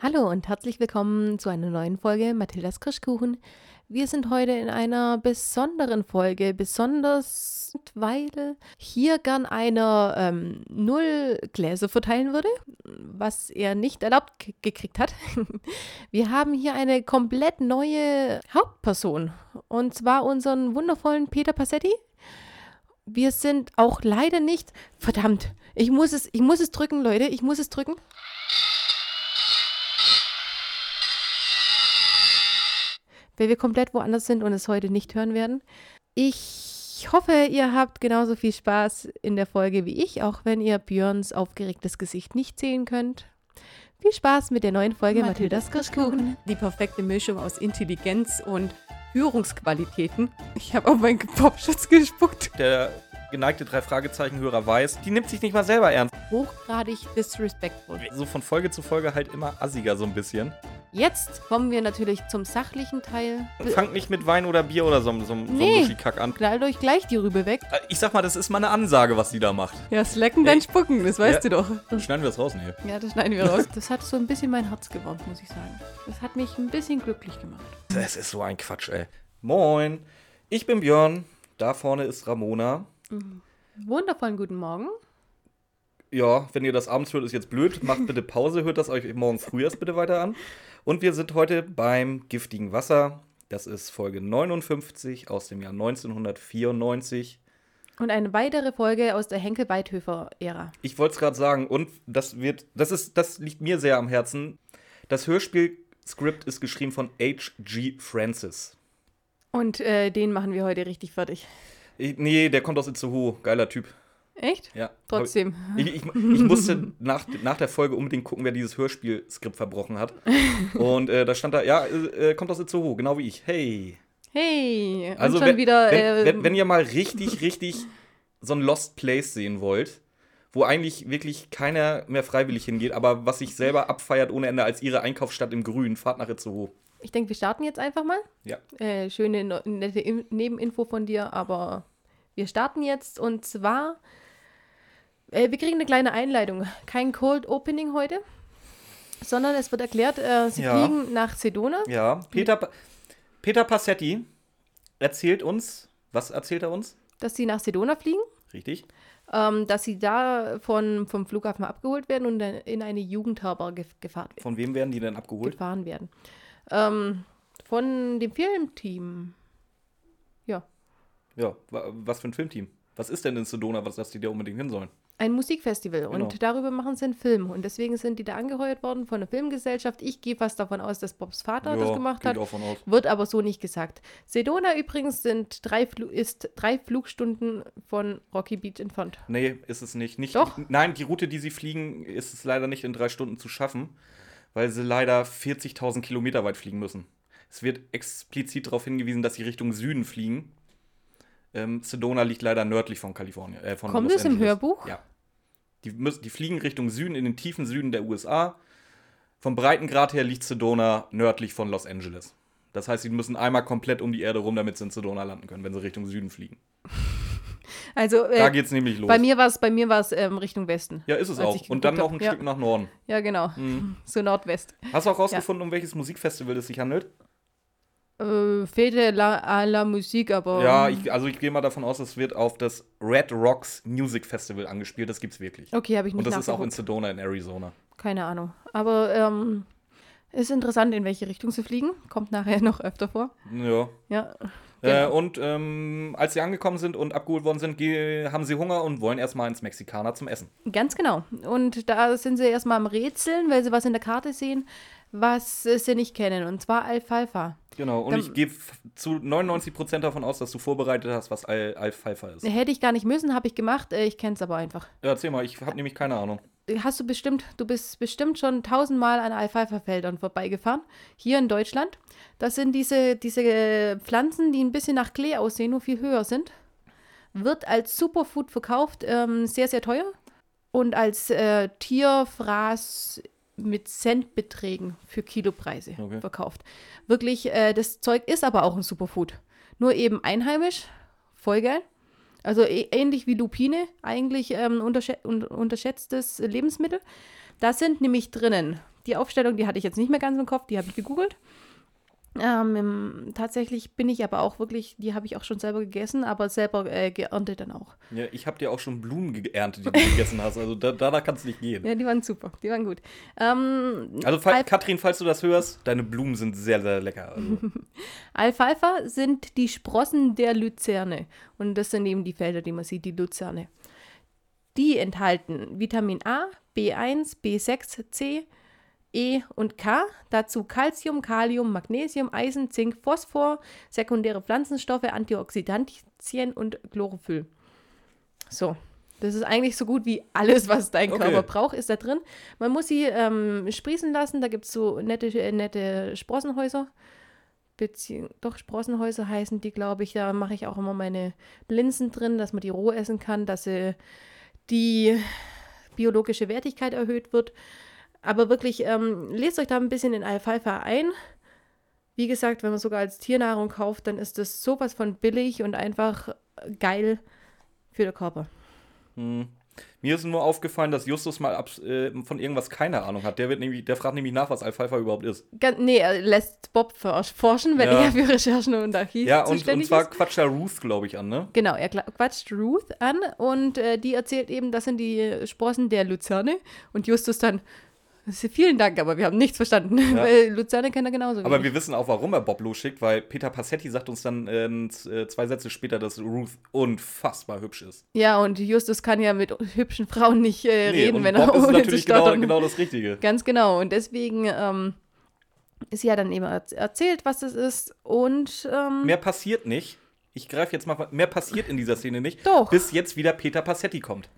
Hallo und herzlich willkommen zu einer neuen Folge Mathildas Kirschkuchen. Wir sind heute in einer besonderen Folge, besonders weil hier gern einer ähm, null Gläser verteilen würde, was er nicht erlaubt gekriegt hat. Wir haben hier eine komplett neue Hauptperson und zwar unseren wundervollen Peter Passetti. Wir sind auch leider nicht, verdammt, ich muss es, ich muss es drücken, Leute, ich muss es drücken. Weil wir komplett woanders sind und es heute nicht hören werden. Ich hoffe, ihr habt genauso viel Spaß in der Folge wie ich, auch wenn ihr Björns aufgeregtes Gesicht nicht sehen könnt. Viel Spaß mit der neuen Folge Mathildas Kirschkuchen. Die perfekte Mischung aus Intelligenz und Führungsqualitäten. Ich habe auf meinen Popschutz gespuckt. Der geneigte drei Fragezeichen-Hörer weiß, die nimmt sich nicht mal selber ernst. Hochgradig disrespectful. So von Folge zu Folge halt immer assiger so ein bisschen. Jetzt kommen wir natürlich zum sachlichen Teil. Fangt nicht mit Wein oder Bier oder so, so, so Nee. einem Muschikack an. Knallt euch gleich die Rübe weg. Äh, Ich sag mal, das ist mal eine Ansage, was die da macht. Ja, slacken, dann spucken, das weißt Ja. du doch. Schneiden wir das raus, nee. Ja, das schneiden wir raus. Das hat so ein bisschen mein Herz gewärmt, muss ich sagen. Das hat mich ein bisschen glücklich gemacht. Das ist so ein Quatsch, ey. Moin, ich bin Björn. Da vorne ist Ramona. Wundervollen guten Morgen. Ja, wenn ihr das abends hört, ist jetzt blöd. Macht bitte Pause, hört das euch morgen früh erst bitte weiter an. Und wir sind heute beim giftigen Wasser. Das ist Folge 59 aus dem Jahr 1994. Und eine weitere Folge aus der Henkel-Weithöfer-Ära. Ich wollte es gerade sagen, und das wird, das ist, das liegt mir sehr am Herzen. Das Hörspielskript ist geschrieben von H.G. Francis. Und äh, den machen wir heute richtig fertig. Ich, nee, der kommt aus Itzehoe. Geiler Typ. Echt? Ja. Trotzdem. Ich, ich, ich musste nach, nach der Folge unbedingt gucken, wer dieses Hörspielskript verbrochen hat. Und äh, da stand da, ja, äh, äh, kommt aus Itzehoe, genau wie ich. Hey. Hey, Also schon wenn, wieder. wenn, äh, wenn, wenn ihr mal richtig, richtig so ein Lost Place sehen wollt, wo eigentlich wirklich keiner mehr freiwillig hingeht, aber was sich selber abfeiert ohne Ende als ihre Einkaufsstadt im Grün, fahrt nach Itzehoe. Ich denke, wir starten jetzt einfach mal. Ja. Äh, schöne no- nette In Nebeninfo von dir, aber wir starten jetzt und zwar. Äh, wir kriegen eine kleine Einleitung. Kein Cold Opening heute, sondern es wird erklärt, äh, sie Ja. fliegen nach Sedona. Ja, Peter, Pa- Peter Passetti erzählt uns, was erzählt er uns? dass sie nach Sedona fliegen, Richtig? ähm, dass sie da von, vom Flughafen abgeholt werden und dann in eine Jugendherberge gef gefahren werden. Von wem werden die denn abgeholt? gefahren werden. Ähm, von dem Filmteam. Ja, Ja, wa- was für ein Filmteam? Was ist denn in Sedona, was dass die da unbedingt hin sollen? ein Musikfestival. Genau. Und darüber machen sie einen Film. Und deswegen sind die da angeheuert worden von der Filmgesellschaft. Ich gehe fast davon aus, dass Bobs Vater das gemacht hat. Wird aber so nicht gesagt. Sedona übrigens sind drei Flu ist drei Flugstunden von Rocky Beach entfernt. Nee, ist es nicht. nicht Doch. Nein, die Route, die sie fliegen, ist es leider nicht in drei Stunden zu schaffen, weil sie leider 40.000 Kilometer weit fliegen müssen. Es wird explizit darauf hingewiesen, dass sie Richtung Süden fliegen. Ähm, Sedona liegt leider nördlich von Kalifornien. Äh, von Kommt es im. Hörbuch? Ja. Die, müssen, die fliegen Richtung Süden, in den tiefen Süden der USA. Vom Breitengrad her liegt Sedona nördlich von Los Angeles. Das heißt, sie müssen einmal komplett um die Erde rum, damit sie in Sedona landen können, wenn sie Richtung Süden fliegen. Also Da äh, geht's nämlich los. bei mir war es bei mir war es ähm, Richtung Westen. ja, ist es auch. Und dann noch ein. Ja. Stück nach Norden. Ja, genau. Mhm. So Nordwest. Hast du auch rausgefunden, um welches Musikfestival es sich handelt? Äh, Fete la, à la Musik, aber. Ja, ich, also ich gehe mal davon aus, es wird auf das Red Rocks Music Festival angespielt. Das gibt's wirklich. Okay, habe ich nicht Und das ist auch in. Sedona in Arizona. Keine Ahnung. Aber ähm, ist interessant, in welche Richtung sie fliegen. Kommt nachher noch öfter vor. Ja. Ja. Äh, Genau. und ähm, als sie angekommen sind und abgeholt worden sind, haben sie Hunger und wollen erstmal ins Mexikaner zum Essen. Ganz genau. Und da sind sie erstmal am Rätseln, weil sie was in der Karte sehen, was äh, sie nicht kennen. Und zwar Alfalfa. Genau. Und Dann- ich gehe zu 99% davon aus, dass du vorbereitet hast, was Al Alfalfa ist. Hätte ich gar nicht müssen, habe ich gemacht. Äh, ich kenne es aber einfach. Ja, erzähl mal, ich habe nämlich keine Ahnung. Hast du bestimmt, du bist bestimmt schon tausendmal an Alfalfa-Feldern vorbeigefahren, hier in Deutschland. Das sind diese, diese äh, Pflanzen, die ein bisschen nach Klee aussehen, nur viel höher sind. Wird als Superfood verkauft, ähm, sehr, sehr teuer. Und als äh, Tierfraß mit Centbeträgen für Kilopreise Okay. verkauft. Wirklich, äh, das Zeug ist aber auch ein Superfood. Nur eben einheimisch, voll geil. Also ä- ähnlich wie Lupine, eigentlich ähm, unterschä un unterschätztes Lebensmittel. Da sind nämlich drinnen die Aufstellung, die hatte ich jetzt nicht mehr ganz im Kopf, die habe ich gegoogelt. Ähm, tatsächlich bin ich aber auch wirklich, die habe ich auch schon selber gegessen, aber selber äh, geerntet dann auch. Ja, ich habe dir auch schon Blumen geerntet, die du gegessen hast. Also da, danach kann es nicht gehen. Ja, die waren super, die waren gut. Ähm, Also, Al- Katrin, falls du das hörst, deine Blumen sind sehr, sehr lecker. Also, Alfalfa sind die Sprossen der Luzerne. Und das sind eben die Felder, die man sieht, die Luzerne. Die enthalten Vitamin A, B1, B6, C, E und K, dazu Calcium, Kalium, Magnesium, Eisen, Zink, Phosphor, sekundäre Pflanzenstoffe, Antioxidantien und Chlorophyll. So, das ist eigentlich so gut wie alles, was dein Okay. Körper braucht, ist da drin. Man muss sie ähm, sprießen lassen, da gibt es so nette, äh, nette Sprossenhäuser. Bezieh doch, Sprossenhäuser heißen die, glaube ich. Da mache ich auch immer meine Linsen drin, dass man die roh essen kann, dass sie die biologische Wertigkeit erhöht wird. Aber wirklich, ähm, lest euch da ein bisschen in Alfalfa ein. Wie gesagt, wenn man sogar als Tiernahrung kauft, dann ist das sowas von billig und einfach geil für den Körper. hm. Mir ist nur aufgefallen, dass Justus mal abs- äh, von irgendwas keine Ahnung hat. Der, wird nämlich, der fragt nämlich nach, was Alfalfa überhaupt ist. Gan nee, er lässt Bob forsch- forschen, wenn Ja. er für Recherchen und Archiv Ja, und, und zuständig zwar ist. quatscht er Ruth, glaube ich, an, ne? Genau, er quatscht Ruth an und äh, die erzählt eben, das sind die Sprossen der Luzerne. Und Justus dann, vielen Dank, aber wir haben nichts verstanden, Ja. weil Luzerne kennt er genauso Aber wir wissen auch, warum er Bob losschickt, weil Peter Passetti sagt uns dann äh, z- äh, zwei Sätze später, dass Ruth unfassbar hübsch ist. Ja, und Justus kann ja mit hübschen Frauen nicht äh, Nee, reden, und wenn Bob er ist ohne zu natürlich genau, genau das Richtige. Ganz genau. Und deswegen ähm, ist ja dann eben erz- erzählt, was das ist. Und ähm, Mehr passiert nicht. Ich greife jetzt mal. Mehr passiert in dieser Szene nicht. Doch. Bis jetzt wieder Peter Passetti kommt.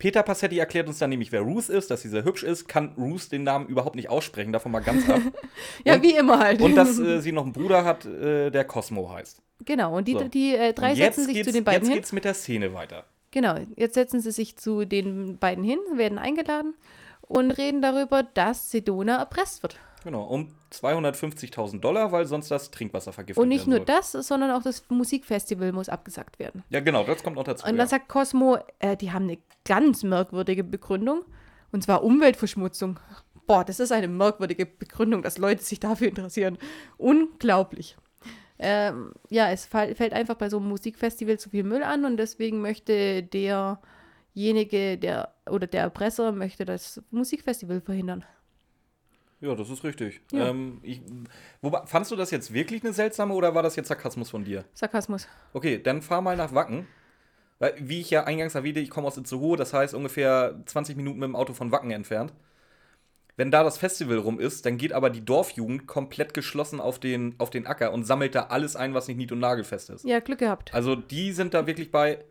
Peter Passetti erklärt uns dann nämlich, wer Ruth ist, dass sie sehr hübsch ist, kann Ruth den Namen überhaupt nicht aussprechen, davon mal ganz ab. ja, und- wie immer halt. Und dass äh, sie noch einen Bruder hat, äh, der Cosmo heißt. genau, und die, So. die äh, drei jetzt setzen sich zu den beiden jetzt hin. geht's mit der Szene weiter. Genau, jetzt setzen sie sich zu den beiden hin, werden eingeladen und reden darüber, dass Sedona erpresst wird. Genau, um 250.000 Dollar, weil sonst das Trinkwasser vergiftet Und nicht nur das, sondern auch das Musikfestival muss abgesagt werden. Ja, genau, das kommt noch dazu. Und ja. dann sagt Cosmo, äh, die haben eine ganz merkwürdige Begründung. Und zwar Umweltverschmutzung. Boah, das ist eine merkwürdige Begründung, dass Leute sich dafür interessieren. Unglaublich. Ähm, ja, es fällt einfach bei so einem Musikfestival zu viel Müll an und deswegen möchte derjenige, der oder der Erpresser möchte das Musikfestival verhindern. Ja, das ist richtig. Ja. Ähm, ich, wobei, fandst du das jetzt wirklich eine seltsame oder war das jetzt Sarkasmus von dir? Sarkasmus. Okay, dann fahr mal nach Wacken. Weil, wie ich ja eingangs erwähnte, ich komme aus Itzehoe, das heißt ungefähr 20 Minuten mit dem Auto von Wacken entfernt. Wenn da das Festival rum ist, dann geht aber die Dorfjugend komplett geschlossen auf den, auf den Acker und sammelt da alles ein, was nicht nied- und nagelfest ist. Ja, Glück gehabt. Also die sind da wirklich bei,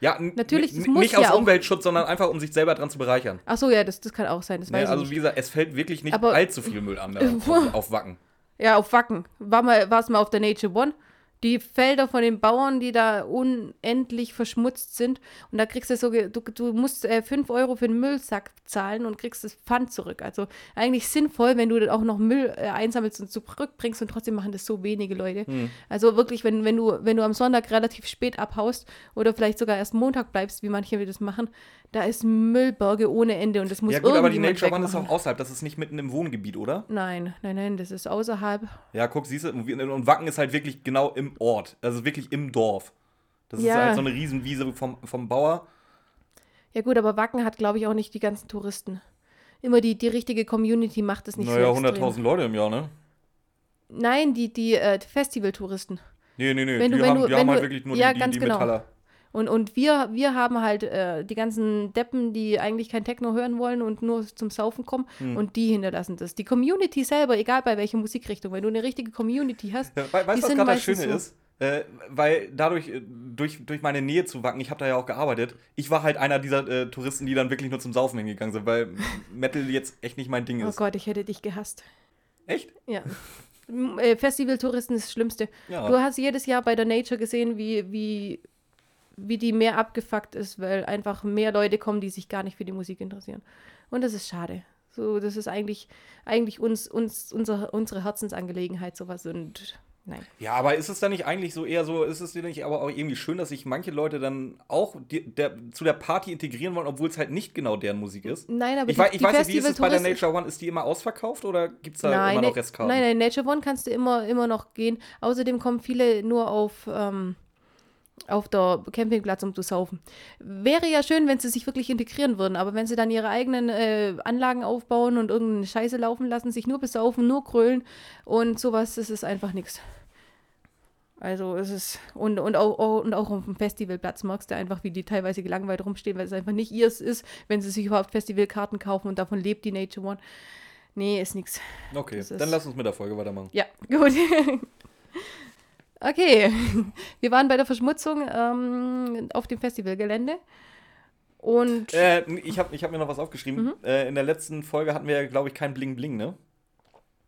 ja, Natürlich, das muss nicht ja aus Umweltschutz, sondern einfach, um sich selber dran zu bereichern. Ach so, ja, das, das kann auch sein, das weiß ich Also nicht. wie gesagt, es fällt wirklich nicht Aber- allzu viel Müll an auf, auf Wacken. Ja, auf Wacken. War mal, war's mal auf der Nature One. Die Felder von den Bauern, die da unendlich verschmutzt sind. Und da kriegst du so, du, du musst äh, 5 Euro für einen Müllsack zahlen und kriegst das Pfand zurück. Also eigentlich sinnvoll, wenn du dann auch noch Müll äh, einsammelst und zurückbringst und trotzdem machen das so wenige Leute. Hm. Also wirklich, wenn, wenn, du, wenn du am Sonntag relativ spät abhaust oder vielleicht sogar erst Montag bleibst, wie manche das machen, da ist Müllberge ohne Ende und das muss Ja gut, aber die Nature One ist auch außerhalb, das ist nicht mitten im Wohngebiet, oder? Nein, nein, nein, das ist außerhalb. Ja, guck, siehst du, und Wacken ist halt wirklich genau im Ort, also wirklich im Dorf. Das ist Ja. halt so eine Riesenwiese vom, vom Bauer. Ja gut, aber Wacken hat, glaube ich, auch nicht die ganzen Touristen. Immer die, die richtige Community macht es nicht naja, so extrem. 100.000 Leute im Jahr, ne? Nein, die, die äh, Festivaltouristen. Nee, nee, nee, Wenn die du- haben, du- die haben halt du- wirklich nur ja, die, die, ganz die genau. Metaller. Und, und wir, wir haben halt äh, die ganzen Deppen, die eigentlich kein Techno hören wollen und nur zum Saufen kommen Hm. und die hinterlassen das. Die Community selber, egal bei welcher Musikrichtung, wenn du eine richtige Community hast, Ja, we weißt du, was gerade das Schöne so. ist? Äh, weil dadurch, äh, durch, durch meine Nähe zu Wacken, ich habe da ja auch gearbeitet, ich war halt einer dieser äh, Touristen, die dann wirklich nur zum Saufen hingegangen sind, weil Metal jetzt echt nicht mein Ding oh ist. Gott, ich hätte dich gehasst. Echt? Ja. Äh, Festivaltouristen ist das Schlimmste. Ja. Du hast jedes Jahr bei der Nature gesehen, wie, wie, wie die mehr abgefuckt ist, weil einfach mehr Leute kommen, die sich gar nicht für die Musik interessieren. Und das ist schade. So, das ist eigentlich, eigentlich uns, uns, unser, unsere Herzensangelegenheit, sowas. Und Nein. Ja, aber ist es dann nicht eigentlich so eher so, ist es dir nicht aber auch irgendwie schön, dass sich manche Leute dann auch die, der, zu der Party integrieren wollen, obwohl es halt nicht genau deren Musik ist? Nein, aber Ich, wei- ich weiß nicht, wie ist es bei der Nature One? Ist die immer ausverkauft oder gibt es da nein, immer noch Restkarten? Nein, nein, Nature One kannst du immer, immer noch gehen. Außerdem kommen viele nur auf, ähm, auf der Campingplatz, um zu saufen. Wäre ja schön, wenn sie sich wirklich integrieren würden, aber wenn sie dann ihre eigenen äh, Anlagen aufbauen und irgendeine Scheiße laufen lassen, sich nur besaufen, nur krölen und sowas, das ist einfach nichts. Also es ist, und, und, auch, und auch auf dem Festivalplatz merkst du einfach, wie die teilweise gelangweilt rumstehen, weil es einfach nicht ihrs ist, wenn sie sich überhaupt Festivalkarten kaufen und davon lebt die Nature One. Nee, ist nichts. Okay, ist- dann lass uns mit der Folge weitermachen. Ja, gut. Okay, wir waren bei der Verschmutzung ähm, auf dem Festivalgelände. Und Äh, ich habe ich hab mir noch was aufgeschrieben. Mhm. Äh, in der letzten Folge hatten wir ja, glaube ich, kein Bling Bling, ne?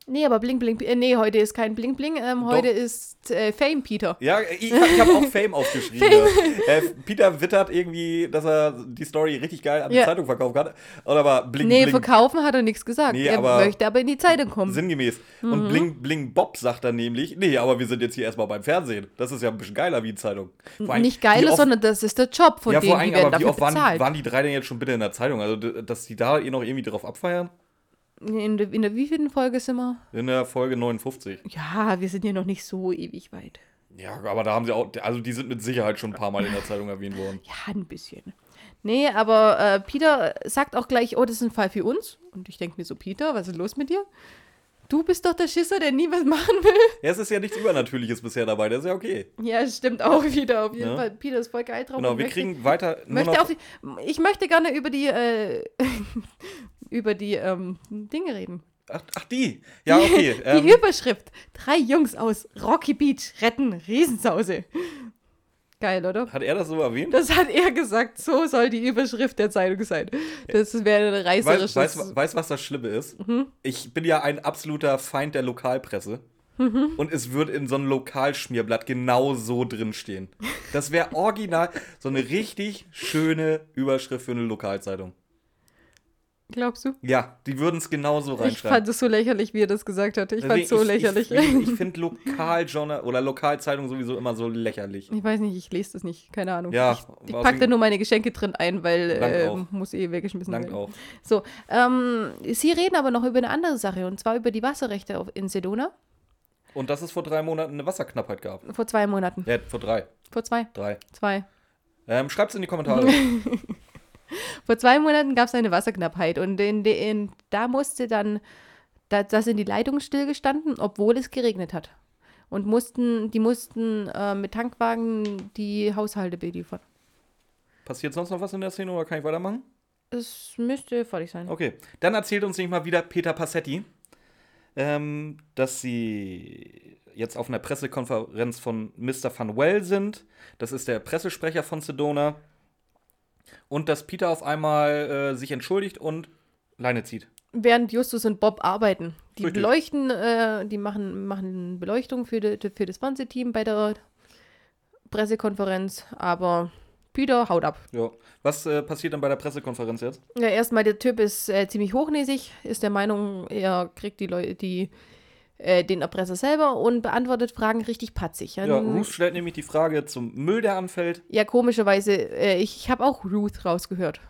Nee, aber Bling Bling, äh, nee, heute ist kein Bling Bling, ähm, heute ist äh, Fame Peter. Ja, ich, ich habe auch Fame aufgeschrieben. ja. äh, Peter wittert irgendwie, dass er die Story richtig geil an die Ja. Zeitung verkauft hat. Oder aber Bling nee, Bling. verkaufen hat er nichts gesagt. Nee, er aber- möchte aber in die Zeitung kommen. Sinngemäß. Mhm. Und Bling Bling Bob sagt dann nämlich, nee, aber wir sind jetzt hier erstmal beim Fernsehen. Das ist ja ein bisschen geiler wie die Zeitung. Allem, Nicht geiler, oft- sondern das ist der Job von ja, denen, vor die allem, werden aber wie oft waren, bezahlt. waren die drei denn jetzt schon bitte in der Zeitung? Also, dass die da eh noch irgendwie drauf abfeiern? In, der, in der wievielten Folge sind wir? In der Folge 59. Ja, wir sind hier noch nicht so ewig weit. Ja, aber da haben sie auch, also die sind mit Sicherheit schon ein paar Mal in der Zeitung erwähnt worden. Ja, ein bisschen. Nee, aber äh, Peter sagt auch gleich, oh, das ist ein Fall für uns. Und ich denke mir so, Peter, was ist los mit dir? Du bist doch der Schisser, der nie was machen will. Ja, es ist ja nichts Übernatürliches bisher dabei, das ist ja okay. Ja, stimmt auch wieder. Auf jeden Ja. Fall. Peter ist voll geil drauf. Genau, wir möchte, kriegen weiter möchte die, ich möchte gerne über die, äh, über die ähm, Dinge reden. ach, ach, die. Ja, okay. Die ähm, Überschrift. Drei Jungs aus Rocky Beach retten Riesensause. Geil, oder? hat er das so erwähnt? Das hat er gesagt, so soll die Überschrift der Zeitung sein. Das wäre ein reißerisches... Weißt du, weiß, was das Schlimme ist? Mhm. Ich bin ja ein absoluter Feind der Lokalpresse. Mhm. Und es wird in so einem Lokalschmierblatt genau so drinstehen. Das wäre original so eine richtig schöne Überschrift für eine Lokalzeitung. Glaubst du? Ja, die würden es genau so Ich reinschreiben. fand es so lächerlich, wie er das gesagt hat. Ich fand es so lächerlich. Ich, ich, ich finde Lokaljournal oder Lokalzeitung sowieso immer so lächerlich. Ich weiß nicht, ich lese das nicht, keine Ahnung. Ja, ich ich packe da nur meine Geschenke drin ein, weil Dank äh, muss eh weggeschmissen Dank werden. auch. So, ähm, Sie reden aber noch über eine andere Sache und zwar über die Wasserrechte in Sedona Und dass es vor drei Monaten eine Wasserknappheit gab. vor zwei Monaten. Ja, vor drei. Vor zwei? Drei. Zwei. Ähm, Schreibt es in die Kommentare. Vor zwei Monaten gab es eine Wasserknappheit und in, in, da musste dann, da, da sind die Leitungen stillgestanden, obwohl es geregnet hat. Und mussten, die mussten äh, mit Tankwagen die Haushalte beliefern. Passiert sonst noch was in der Szene oder kann ich weitermachen? Es müsste fertig sein. Okay, dann erzählt uns nicht mal wieder Peter Passetti, ähm, dass sie jetzt auf einer Pressekonferenz von Mr. Van Well sind. Das ist der Pressesprecher von Sedona. Und dass Peter auf einmal äh, sich entschuldigt und Leine zieht. Während Justus und Bob arbeiten. Die Richtig. beleuchten, äh, die machen, machen Beleuchtung für, de, für das Fernsehteam bei der Pressekonferenz, aber Peter haut ab. Ja. Was äh, passiert dann bei der Pressekonferenz jetzt? Ja, erstmal, der Typ ist äh, ziemlich hochnäsig, ist der Meinung, er kriegt die Leute, die, äh, den Erpresser selber und beantwortet Fragen richtig patzig. Ja, Ruth stellt nämlich die Frage zum Müll, der anfällt. ja komischerweise, äh, ich, ich habe auch Ruth rausgehört.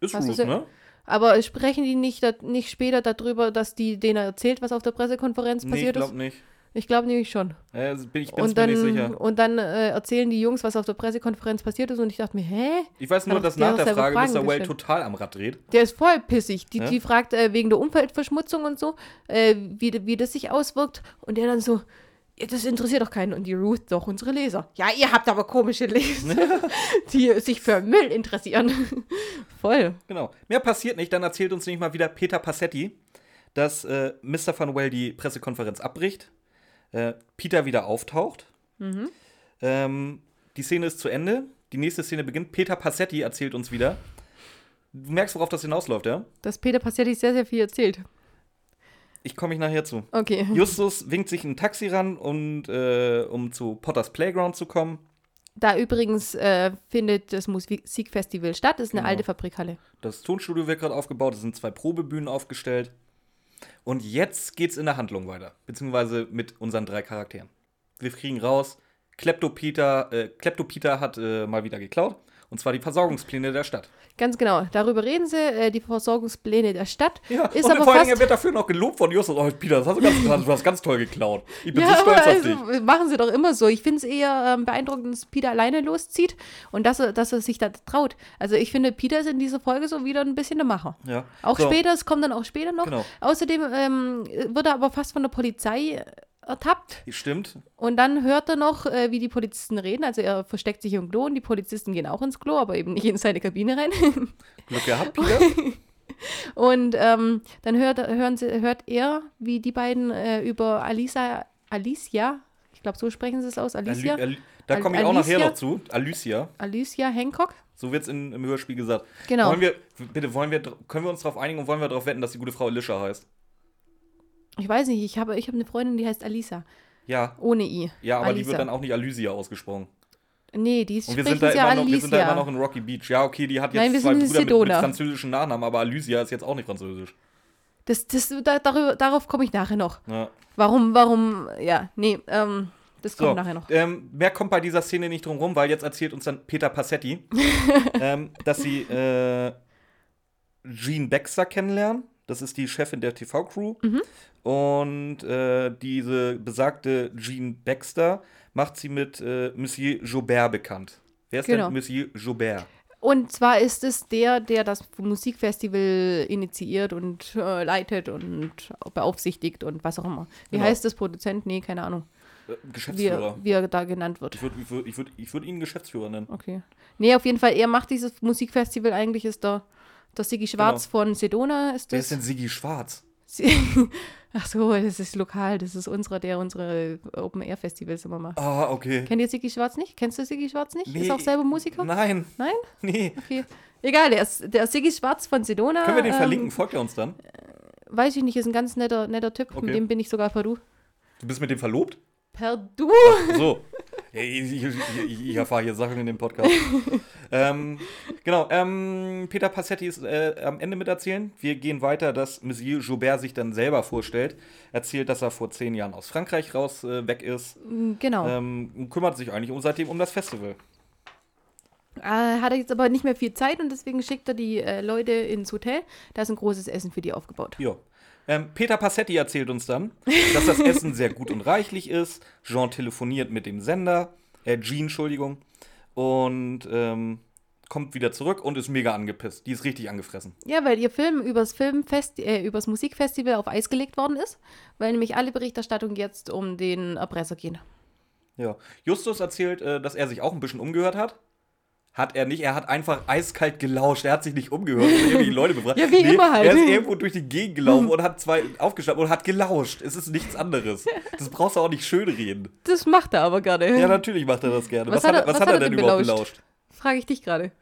Ist Hast Ruth, ne? Aber sprechen die nicht, nicht später darüber, dass die denen erzählt, was auf der Pressekonferenz Nee, ich passiert glaube ist? nicht. Ich glaube nämlich schon. Äh, bin, ich Und mir nicht dann, sicher. und dann äh, erzählen die Jungs, was auf der Pressekonferenz passiert ist und ich dachte mir, hä? Ich weiß nur, dass der nach der selber Frage Mr. Well total am Rad dreht. Der ist voll pissig. Die, Ja? die fragt äh, wegen der Umweltverschmutzung und so, äh, wie, wie das sich auswirkt. Und der dann so, ja, das interessiert doch keinen. Und die Ruth, doch unsere Leser. Ja, ihr habt aber komische Leser, die sich für Müll interessieren. voll. Genau. Mehr passiert nicht. Dann erzählt uns nicht mal wieder Peter Passetti, dass äh, Mr. Van Well die Pressekonferenz abbricht. Äh, Peter wieder auftaucht. Mhm. Ähm, die Szene ist zu Ende. Die nächste Szene beginnt. Peter Passetti erzählt uns wieder. Du merkst, worauf das hinausläuft, ja? Dass Peter Passetti sehr, sehr viel erzählt. Ich komme mich nachher zu. Okay. Justus winkt sich ein Taxi ran, und, äh, um zu Potters Playground zu kommen. Da übrigens äh, findet das Musikfestival statt. Das ist eine Genau. alte Fabrikhalle. Das Tonstudio wird gerade aufgebaut, es sind zwei Probebühnen aufgestellt. Und jetzt geht's in der Handlung weiter. Beziehungsweise mit unseren drei Charakteren. wir kriegen raus, Klepto-Peter äh, Klepto Peter hat äh, mal wieder geklaut. Und zwar die Versorgungspläne der Stadt. Ganz genau. Darüber reden sie, äh, die Versorgungspläne der Stadt. Ja, ist und aber vor allen Dingen wird dafür noch gelobt von Justus. Oh, Peter, das hast du ganz, du hast ganz toll geklaut. Ich bin ja, so stolz auf dich. also, machen sie doch immer so. Ich finde es eher ähm, beeindruckend, dass Peter alleine loszieht und dass er, dass er sich da traut. Also ich finde, Peter ist in dieser Folge so wieder ein bisschen der Macher. Ja. Auch So, später, es kommt dann auch später noch. Genau. Außerdem ähm, wird er aber fast von der Polizei ertappt Stimmt. und dann hört er noch, äh, wie die Polizisten reden. Also er versteckt sich im Klo und die Polizisten gehen auch ins Klo, aber eben nicht in seine Kabine rein. Glück gehabt, Peter. Und ähm, dann hört, hören sie, hört er, wie die beiden äh, über Alisa, Alicia, ich glaube, so sprechen sie es aus, Alicia, Aly- da Al- komme ich auch nachher noch zu. Alicia. Alicia Hancock. So wird es im Hörspiel gesagt. Genau. Wollen wir, bitte, wollen wir, können wir uns darauf einigen und wollen wir darauf wetten, dass die gute Frau Alicia heißt? Ich weiß nicht, ich habe, ich habe eine Freundin, die heißt Alisa, Ja. ohne I. Ja, aber die Alisa. wird dann auch nicht Alysia ausgesprochen. Nee, die Und wir sind, da immer noch, wir sind da immer noch in Rocky Beach. Ja, okay, die hat jetzt Nein, zwei Brüder mit, mit französischen Nachnamen, aber Alysia ist jetzt auch nicht französisch. Das, das, da, darüber, darauf komme ich nachher noch. Ja. Warum, warum, ja, nee, ähm, das kommt So, nachher noch. ähm, mehr kommt bei dieser Szene nicht drum rum, weil jetzt erzählt uns dann Peter Passetti, ähm, dass sie äh, Jean Baxter kennenlernen. Das ist die Chefin der TV-Crew. Mhm. Und äh, diese besagte Jean Baxter macht sie mit äh, Monsieur Joubert bekannt. Wer ist Genau. denn Monsieur Joubert? Und zwar ist es der, der das Musikfestival initiiert und äh, leitet und beaufsichtigt und was auch immer. Wie Genau. heißt das? Produzent? Nee, keine Ahnung. Äh, Wie, Geschäftsführer. er- wie er da genannt wird. Ich würde ich würd, ich würd, ich würd ihn Geschäftsführer nennen. Okay. Nee, auf jeden Fall, er macht dieses Musikfestival. Eigentlich ist der, der Sigi Schwarz von Sedona. Ist Wer das. ist denn Sigi Schwarz? Ach so, das ist lokal. Das ist unserer, der unsere Open-Air-Festivals immer macht. Ah, okay. Kennt ihr Sigi Schwarz nicht? Kennst du Sigi Schwarz nicht? Nee, ist auch selber Musiker? Nein, Nein? nee. Okay. Egal, der ist, der Sigi Schwarz von Sedona. Können wir den ähm, verlinken? Folgt er uns dann? Weiß ich nicht, ist ein ganz netter, netter Typ. Okay. Mit dem bin ich sogar per Du. Du bist mit dem verlobt? Per Du? So. Ja, ich, ich, ich, ich erfahre hier Sachen in dem Podcast. ähm, genau, ähm, Peter Passetti ist äh, am Ende miterzählen. Wir gehen weiter, dass Monsieur Joubert sich dann selber vorstellt. Erzählt, dass er vor zehn Jahren aus Frankreich raus äh, weg ist. Genau. Ähm, kümmert sich eigentlich um, seitdem um das Festival. Äh, hat er jetzt aber nicht mehr viel Zeit und deswegen schickt er die äh, Leute ins Hotel. Da ist ein großes Essen für die aufgebaut. Ja. Ähm, Peter Passetti erzählt uns dann, dass das Essen sehr gut und reichlich ist. Jean telefoniert mit dem Sender, äh, Jean, Entschuldigung, und ähm, kommt wieder zurück und ist mega angepisst. Die ist richtig angefressen. Ja, weil ihr Film übers Filmfest, äh, übers Musikfestival auf Eis gelegt worden ist, weil nämlich alle Berichterstattungen jetzt um den Erpresser gehen. Ja. Justus erzählt, äh, dass er sich auch ein bisschen umgehört hat. Hat er nicht, er hat einfach eiskalt gelauscht. Er hat sich nicht umgehört und irgendwie die Leute befragt. Ja, wie immer halt. Er ist irgendwo durch die Gegend gelaufen und hat zwei aufgeschnappt und hat gelauscht. Es ist nichts anderes. Das brauchst du auch nicht schönreden. Das macht er aber gerne. Ja, natürlich macht er das gerne. Was Was, hat er- was hat er denn überhaupt belauscht? gelauscht? Frage ich dich gerade.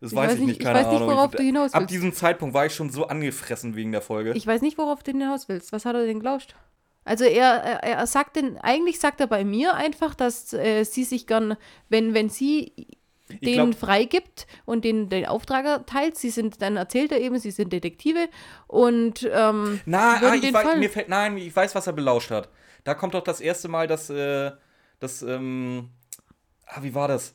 Das Ich weiß ich nicht- nicht, ich keine weiß nicht, Ahnung. worauf du hinaus Ab willst. diesem Zeitpunkt war ich schon so angefressen wegen der Folge. Ich weiß nicht, worauf du hinaus willst. Was hat er denn gelauscht? Also er, er, er sagt denn, eigentlich sagt er bei mir einfach, dass äh, sie sich gern, wenn, wenn sie den glaub- freigibt und den, den Auftrag erteilt, sie sind, dann erzählt er eben, sie sind Detektive und ähm, Na, ah, ich den weiß, Fall- mir fällt, nein, ich weiß, was er belauscht hat. Da kommt doch das erste Mal, dass, äh, das, ähm, ah, wie war das?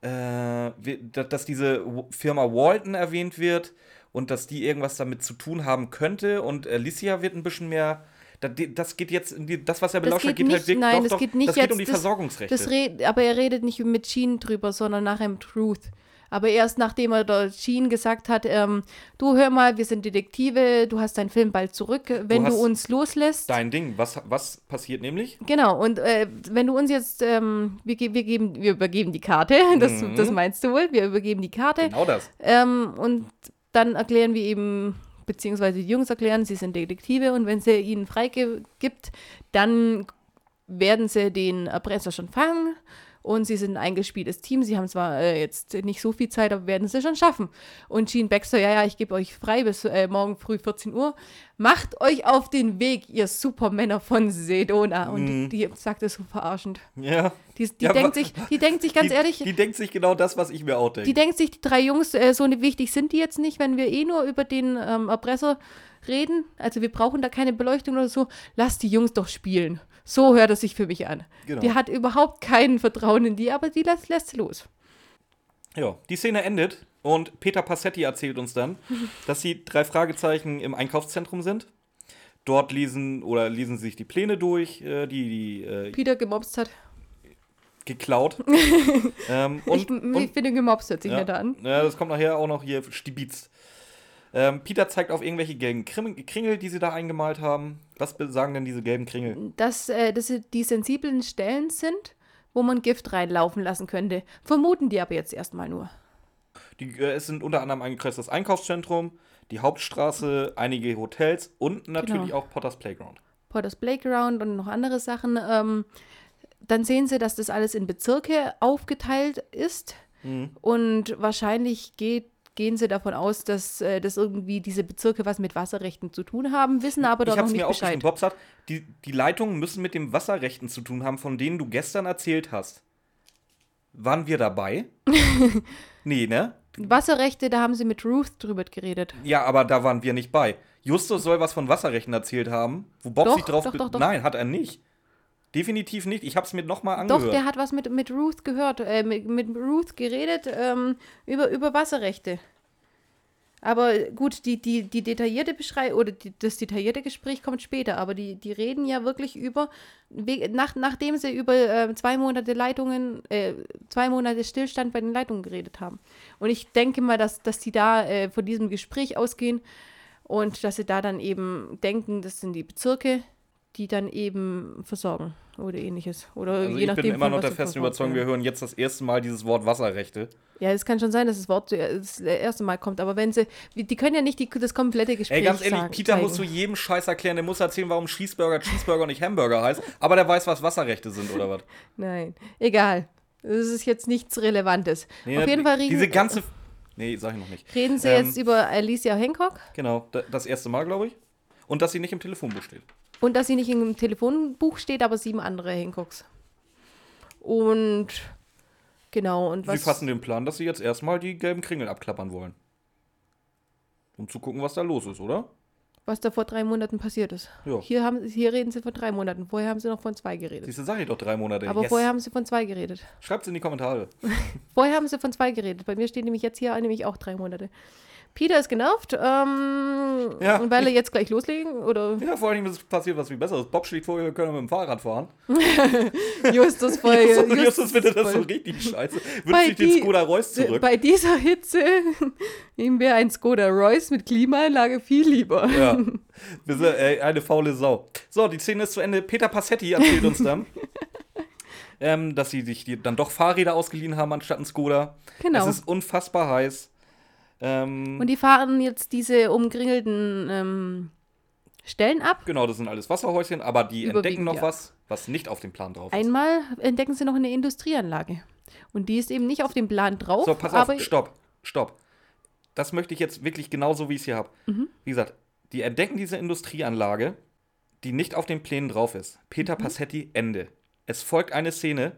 Äh, dass diese Firma Walton erwähnt wird und dass die irgendwas damit zu tun haben könnte und Alicia wird ein bisschen mehr. Das geht jetzt, das, was er belauscht hat, geht geht halt wirklich. nein, doch, das geht nicht Das geht jetzt- um die das- Versorgungsrechte. das aber er redet nicht mit Sheen drüber, sondern nach einem Truth. Aber erst nachdem er Sheen gesagt hat, ähm, du hör mal, wir sind Detektive, du hast deinen Film bald zurück, wenn du, hast uns loslässt. Dein Ding. Was, was passiert nämlich? Genau, und äh, wenn du uns jetzt, ähm, wir, ge- wir, geben, wir übergeben die Karte, das, Mhm. das meinst du wohl, wir übergeben die Karte Genau das. ähm, und dann erklären wir eben, beziehungsweise die Jungs erklären, sie sind Detektive und wenn sie ihnen freigibt, dann werden sie den Erpresser schon fangen und sie sind ein eingespieltes Team. Sie haben zwar äh, jetzt nicht so viel Zeit, aber werden sie schon schaffen. Und Gene Baxter, ja, ja, ich gebe euch frei bis äh, morgen früh 14 Uhr. Macht euch auf den Weg, ihr Supermänner von Sedona. Und Mhm. die, die sagt es so verarschend. Ja. Die, die, Ja, denkt, sich, die denkt sich ganz die, ehrlich, Die denkt sich genau das, was ich mir auch denke. die denkt sich, die drei Jungs, äh, so ne- wichtig sind die jetzt nicht, wenn wir eh nur über den ähm, Erpresser reden. Also wir brauchen da keine Beleuchtung oder so. Lass die Jungs doch spielen. So hört es sich für mich an. Genau. Die hat überhaupt kein Vertrauen in die, aber die lässt, lässt sie los. Ja, die Szene endet und Peter Passetti erzählt uns dann, dass die drei Fragezeichen im Einkaufszentrum sind. Dort lesen oder lesen sie sich die Pläne durch, äh, die, die äh, Peter gemobst hat. geklaut. ähm, und, ich, und ich finde, gemobst hört sich ja, netter an. Ja, das kommt nachher auch noch hier stibitzt. Ähm, Peter zeigt auf irgendwelche gelben Kringel, die sie da eingemalt haben. Was sagen denn diese gelben Kringel? Dass äh, das die sensiblen Stellen sind, wo man Gift reinlaufen lassen könnte. Vermuten die aber jetzt erstmal nur. Die, äh, es sind unter anderem eingekreist das Einkaufszentrum, die Hauptstraße, einige Hotels und natürlich Genau. auch Potters Playground. Potters Playground und noch andere Sachen. Ähm, dann sehen sie, dass das alles in Bezirke aufgeteilt ist. Mhm. Und wahrscheinlich geht, gehen sie davon aus, dass, äh, irgendwie diese Bezirke was mit Wasserrechten zu tun haben, wissen aber doch ich noch habe es nicht mir aufgeschrieben. Bescheid. Bob sagt, die, die Leitungen müssen mit dem Wasserrechten zu tun haben, von denen du gestern erzählt hast. Waren wir dabei? nee, ne? Wasserrechte, da haben sie mit Ruth drüber geredet. Ja, aber da waren wir nicht bei. Justus soll was von Wasserrechten erzählt haben, wo Bob Doch, sich drauf... doch, doch, doch. Nein, hat er nicht. Definitiv nicht. Ich habe es mir nochmal Doch, angehört. der hat was mit, mit Ruth gehört, äh, mit, mit Ruth geredet ähm, über, über Wasserrechte. Aber gut, die, die, die detaillierte Beschreibung oder die, das detaillierte Gespräch kommt später, aber die, die reden ja wirklich über, nach, nachdem sie über äh, zwei Monate Leitungen, äh, zwei Monate Stillstand bei den Leitungen geredet haben. Und ich denke mal, dass, dass die da äh, von diesem Gespräch ausgehen und dass sie da dann eben denken, das sind die Bezirke, die dann eben versorgen oder ähnliches. Oder Also je ich nachdem. bin immer noch der festen Überzeugung, wir hören jetzt das erste Mal dieses Wort Wasserrechte. Ja, es kann schon sein, dass das Wort zuer- das erste Mal kommt, aber wenn sie, die können ja nicht die, das komplette Gespräch Ey, ganz ehrlich, sagen, Peter zeigen. muss zu jedem Scheiß erklären, der muss erzählen, warum Cheeseburger Cheeseburger und nicht Hamburger heißt, aber der weiß, was Wasserrechte sind, oder was? Nein, egal. Das ist jetzt nichts Relevantes. Nee, Auf jeden Fall reden, Diese ganze. Nee, sag ich noch nicht. reden sie ähm, jetzt über Alicia Hancock Genau, da- das erste Mal, glaube ich. Und dass sie nicht im Telefonbuch steht. Und dass sie nicht im Telefonbuch steht, aber sieben andere Hancocks. Und genau, und Sie was. fassen den Plan, dass sie jetzt erstmal die gelben Kringel abklappern wollen. Um zu gucken, was da los ist, oder? was da vor drei Monaten passiert ist. Ja. Hier, haben, hier reden sie von drei Monaten. Vorher haben sie noch von zwei geredet. Siehst du, sag ich doch drei Monate. Aber yes. vorher haben sie von zwei geredet. Schreibt's in die Kommentare. Vorher haben sie von zwei geredet. Bei mir steht nämlich jetzt hier nämlich auch drei Monate. Peter ist genervt, ähm, Ja. weil er jetzt gleich loslegen oder Ja, vor allem ist passiert was viel Besseres. Bob schlägt vor, wir können mit dem Fahrrad fahren. Justus voll. Justus, Justus findet das so richtig scheiße. Wünscht sich den Skoda Reus zurück. Bei dieser Hitze ihm wäre ein Skoda Royce mit Klimaanlage viel lieber. Ja. Wir ey, eine faule Sau. So, die Szene ist zu Ende. Peter Passetti erzählt uns dann, ähm, dass sie sich dann doch Fahrräder ausgeliehen haben anstatt ein Skoda. Genau. Es ist unfassbar heiß. Ähm, Und die fahren jetzt diese umgringelten ähm, Stellen ab. genau, das sind alles Wasserhäuschen, aber die entdecken noch ja. was, was nicht auf dem Plan drauf ist. Einmal entdecken sie noch eine Industrieanlage. Und die ist eben nicht auf dem Plan drauf. So, pass auf, stopp, stopp. Das möchte ich jetzt wirklich genauso, wie ich es hier habe. Mhm. Wie gesagt, die entdecken diese Industrieanlage, die nicht auf den Plänen drauf ist. Peter Mhm. Passetti, Ende. Es folgt eine Szene,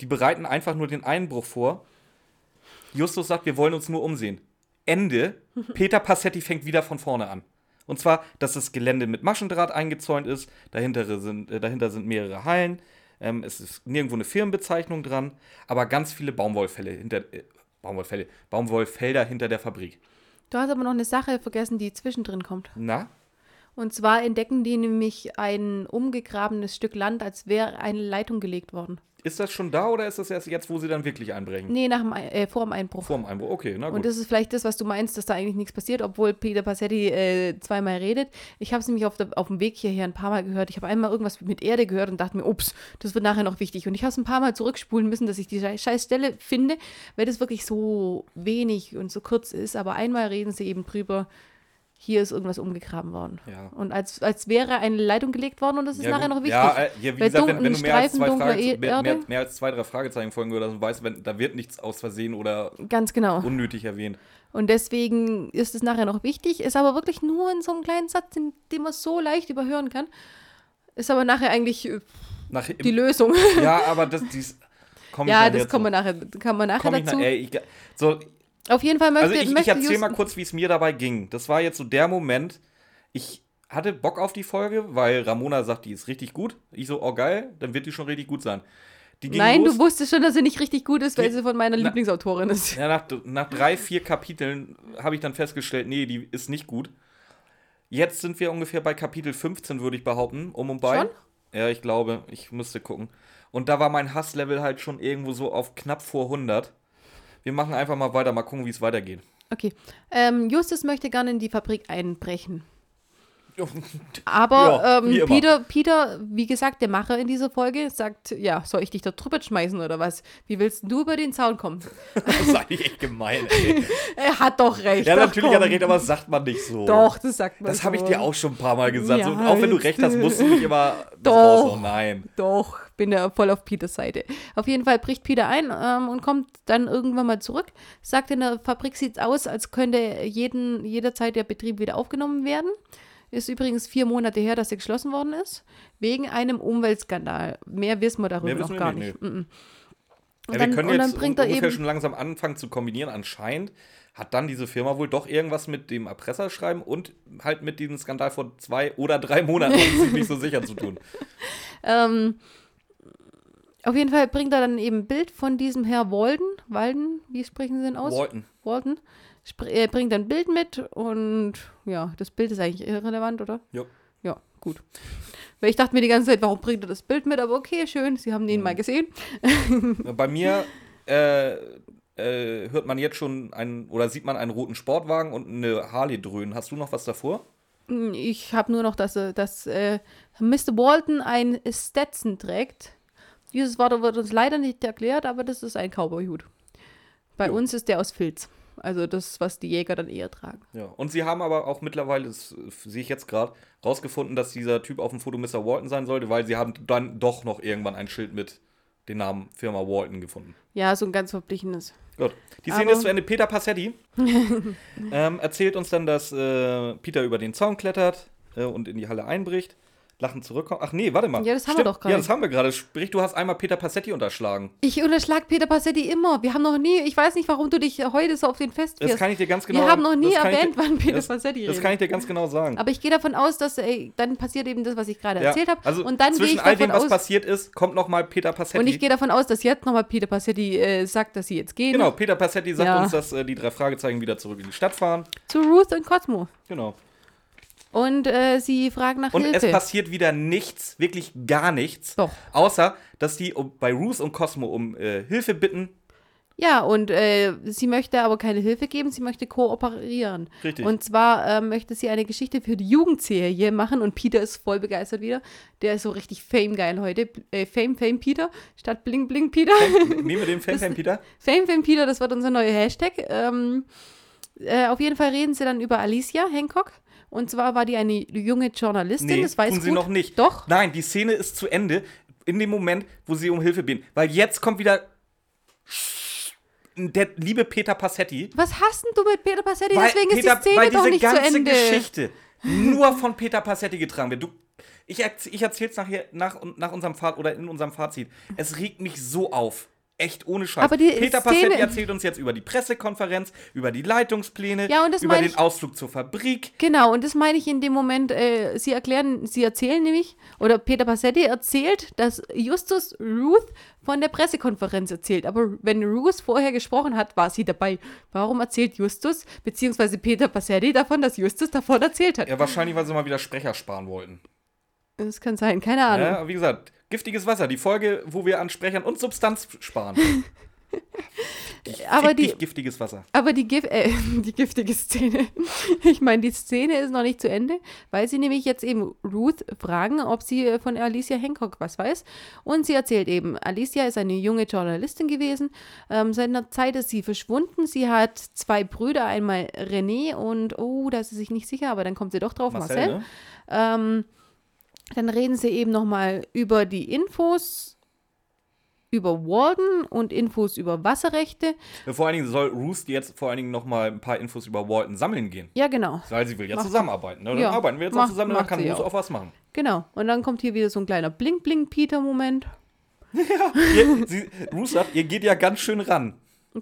die bereiten einfach nur den Einbruch vor. Justus sagt, wir wollen uns nur umsehen. Ende. Peter Passetti fängt wieder von vorne an. Und zwar, dass das Gelände mit Maschendraht eingezäunt ist. Dahinter sind, äh, dahinter sind mehrere Hallen. Ähm, es ist nirgendwo eine Firmenbezeichnung dran. Aber ganz viele Baumwollfälle hinter. Äh, Baumwollfälle. Baumwollfelder hinter der Fabrik. du hast aber noch eine Sache vergessen, die zwischendrin kommt. Na? Und zwar entdecken die nämlich ein umgegrabenes Stück Land, als wäre eine Leitung gelegt worden. Ist das schon da oder ist das erst jetzt, wo sie dann wirklich einbrechen? Nee, nach dem, äh, vor dem Einbruch. Vor dem Einbruch. Okay, na gut. Und das ist vielleicht das, was du meinst, dass da eigentlich nichts passiert, obwohl Peter Passetti äh, zweimal redet. Ich habe es nämlich auf, der, auf dem Weg hierher ein paar Mal gehört. Ich habe einmal irgendwas mit Erde gehört und dachte mir, ups, das wird nachher noch wichtig. Und ich habe es ein paar Mal zurückspulen müssen, dass ich die schei- scheiß Stelle finde, weil das wirklich so wenig und so kurz ist. Aber einmal reden sie eben drüber, hier ist irgendwas umgegraben worden. Ja. Und als, als wäre eine Leitung gelegt worden und das ist Ja, nachher noch wichtig. Ja, äh, ja wie Weil gesagt, wenn, wenn du mehr als, Streifen zwei dunkler Frage, E- mehr, mehr, mehr als zwei, drei Fragezeichen folgen würde, dann weißt wenn, da wird nichts aus Versehen oder Ganz genau. unnötig erwähnt. Und deswegen ist es nachher noch wichtig, ist aber wirklich nur in so einem kleinen Satz, den, den man so leicht überhören kann. Ist aber nachher eigentlich äh, Nach, die Lösung. ja, aber das, dies, ja, nachher das kommen wir nachher, kann man nachher dazu. nach, ey, ich, so, Auf jeden Fall möchte, also ich, ich möchte erzähl Just- mal kurz, wie es mir dabei ging. Das war jetzt so der Moment, ich hatte Bock auf die Folge, weil Ramona sagt, die ist richtig gut. Ich so, oh geil, dann wird die schon richtig gut sein. Nein, los. du wusstest schon, dass sie nicht richtig gut ist, weil Die- sie von meiner Na- Lieblingsautorin ist. Ja, nach, nach drei, vier Kapiteln habe ich dann festgestellt, nee, die ist nicht gut. Jetzt sind wir ungefähr bei Kapitel 15, würde ich behaupten, um und bei. Schon? Ja, ich glaube, ich müsste gucken. Und da war mein Hasslevel halt schon irgendwo so auf knapp vor 100. Wir machen einfach mal weiter, mal gucken, wie es weitergeht. Okay. Ähm, Justus möchte gerne in die Fabrik einbrechen. Aber Ja, wie ähm, immer. Peter, Peter, wie gesagt, der Macher in dieser Folge, sagt, ja, soll ich dich da drüber schmeißen oder was? Wie willst du über den Zaun kommen? Das ist eigentlich echt gemein, ey. Er hat doch recht. Ja, doch, natürlich hat er recht, aber das sagt man nicht so. Doch, das sagt man Das habe ich so. dir auch schon ein paar Mal gesagt. Ja, so, auch wenn du recht hast, jetzt, musst du nicht immer das Doch. Nein. Doch, bin ja voll auf Peters Seite. Auf jeden Fall bricht Peter ein ähm, und kommt dann irgendwann mal zurück. Sagt, in der Fabrik sieht es aus, als könnte jeden, jederzeit der Betrieb wieder aufgenommen werden. Ist übrigens vier Monate her, dass er geschlossen worden ist. Wegen einem Umweltskandal. Mehr wissen wir darüber noch wissen wir gar nicht, nicht. Mm, mm. Ja, Und wir dann, können und jetzt dann bringt er ungefähr eben. schon langsam anfangen zu kombinieren. Anscheinend hat dann diese Firma wohl doch irgendwas mit dem Erpresserschreiben und halt mit diesem Skandal vor zwei oder drei Monaten, nicht so sicher zu tun. Ähm, auf jeden Fall bringt er dann eben ein Bild von diesem Herr Walden. Walden, wie sprechen Sie denn aus? Walton. Walton. Er bringt ein Bild mit und ja, das Bild ist eigentlich irrelevant, oder? Ja. Ja, gut. Weil ich dachte mir die ganze Zeit, warum bringt er das Bild mit? Aber okay, schön, Sie haben ihn Mhm. mal gesehen. Bei mir äh, äh, hört man jetzt schon einen oder sieht man einen roten Sportwagen und eine Harley dröhnen. Hast du noch was davor? Ich habe nur noch, dass, äh, dass äh, Mr. Walton ein Stetson trägt. Dieses Wort wird uns leider nicht erklärt, aber das ist ein Cowboyhut. Bei Jo. uns ist der aus Filz. Also das, was die Jäger dann eher tragen. Ja. Und sie haben aber auch mittlerweile, das äh, sehe ich jetzt gerade, rausgefunden, dass dieser Typ auf dem Foto Mr. Walton sein sollte, weil sie haben dann doch noch irgendwann ein Schild mit dem Namen Firma Walton gefunden. Ja, so ein ganz verblichenes. Gut. Die Szene Aber- ist zu Ende. Peter Passetti ähm, erzählt uns dann, dass äh, Peter über den Zaun klettert äh, und in die Halle einbricht. Lachend zurückkommt. Ach nee, warte mal. Ja, das haben wir doch gerade. Ja, das haben wir gerade. Sprich, du hast einmal Peter Passetti unterschlagen. Ich unterschlag Peter Passetti immer. Wir haben noch nie, ich weiß nicht, warum du dich heute so auf den Das festfährst. kann ich dir ganz genau Wir haben noch nie das erwähnt, dir, wann Peter das, Passetti Das redet. kann ich dir ganz genau sagen. Aber ich gehe davon aus, dass ey, dann passiert eben das, was ich gerade Ja, erzählt habe. Also und dann zwischen ich all dem, was aus, passiert ist, kommt noch mal Peter Passetti. und ich gehe davon aus, dass jetzt nochmal Peter Passetti äh, sagt, dass sie jetzt gehen. genau, Peter Passetti sagt Ja. uns, dass äh, die drei Fragezeichen wieder zurück in die Stadt fahren. Zu Ruth und Cosmo. Genau. Und äh, sie fragen nach Und Hilfe. es passiert wieder nichts, wirklich gar nichts. Doch. Außer, dass die bei Ruth und Cosmo um äh, Hilfe bitten. Ja, und äh, sie möchte aber keine Hilfe geben, sie möchte kooperieren. Richtig. Und zwar äh, möchte sie eine Geschichte für die Jugendserie machen und Peter ist voll begeistert wieder. Der ist so richtig Fame-geil heute. Äh, Fame, Fame Peter statt Bling, Bling Peter. Nehmen wir den Fan, Das- Fan Peter? Fame, Fame Peter, das wird unser neuer Hashtag. Ähm, äh, auf jeden Fall reden sie dann über Alicia Hancock. Und zwar war die eine junge Journalistin, Nee, das weiß tun sie gut. noch nicht. Doch. Nein, die Szene ist zu Ende in dem Moment, wo sie um Hilfe bitten. Weil jetzt kommt wieder der liebe Peter Passetti. Was hast denn du mit Peter Passetti? Weil Deswegen Peter, ist die Szene weil doch diese nicht ganze zu Ende. Geschichte nur von Peter Passetti getragen wird. Du, ich, ich erzähl's nachher nach, nach unserem Fazit oder in unserem Fazit. Es regt mich so auf. Echt ohne Scheiß. Aber die Peter Passetti erzählt uns jetzt über die Pressekonferenz, über die Leitungspläne, Ja, über den ich- Ausflug zur Fabrik. Genau, und das meine ich in dem Moment, äh, sie erklären, sie erzählen nämlich, oder Peter Passetti erzählt, dass Justus Ruth von der Pressekonferenz erzählt. Aber wenn Ruth vorher gesprochen hat, war sie dabei. Warum erzählt Justus, beziehungsweise Peter Passetti davon, dass Justus davon erzählt hat? Ja, wahrscheinlich, weil sie mal wieder Sprecher sparen wollten. Das kann sein, keine Ahnung. Ja, wie gesagt, giftiges Wasser, die Folge, wo wir an Sprechern und Substanz sparen. Aber die, giftiges Wasser. Aber die, Gif äh, die giftige Szene. Ich meine, die Szene ist noch nicht zu Ende, weil sie nämlich jetzt eben Ruth fragen, ob sie äh, von Alicia Hancock was weiß. Und sie erzählt eben, Alicia ist eine junge Journalistin gewesen. Ähm, seit einer Zeit ist sie verschwunden. Sie hat zwei Brüder, einmal René und, oh, da ist sie sich nicht sicher, aber dann kommt sie doch drauf, Marcel. Marcel, ne? Ähm, dann reden sie eben nochmal über die Infos über Walden und Infos über Wasserrechte. Ja, Vor allen Dingen soll Ruth jetzt vor allen Dingen noch mal ein paar Infos über Walton sammeln gehen. Ja, genau. Weil sie will ja Macht- zusammenarbeiten. Ne? Dann Ja, arbeiten wir jetzt macht- auch zusammen, dann kann Ruth auch. auch was machen. Genau. Und dann kommt hier wieder so ein kleiner Blink-Blink-Peter-Moment. Ihr, sie, Ruth sagt, ihr geht ja ganz schön ran.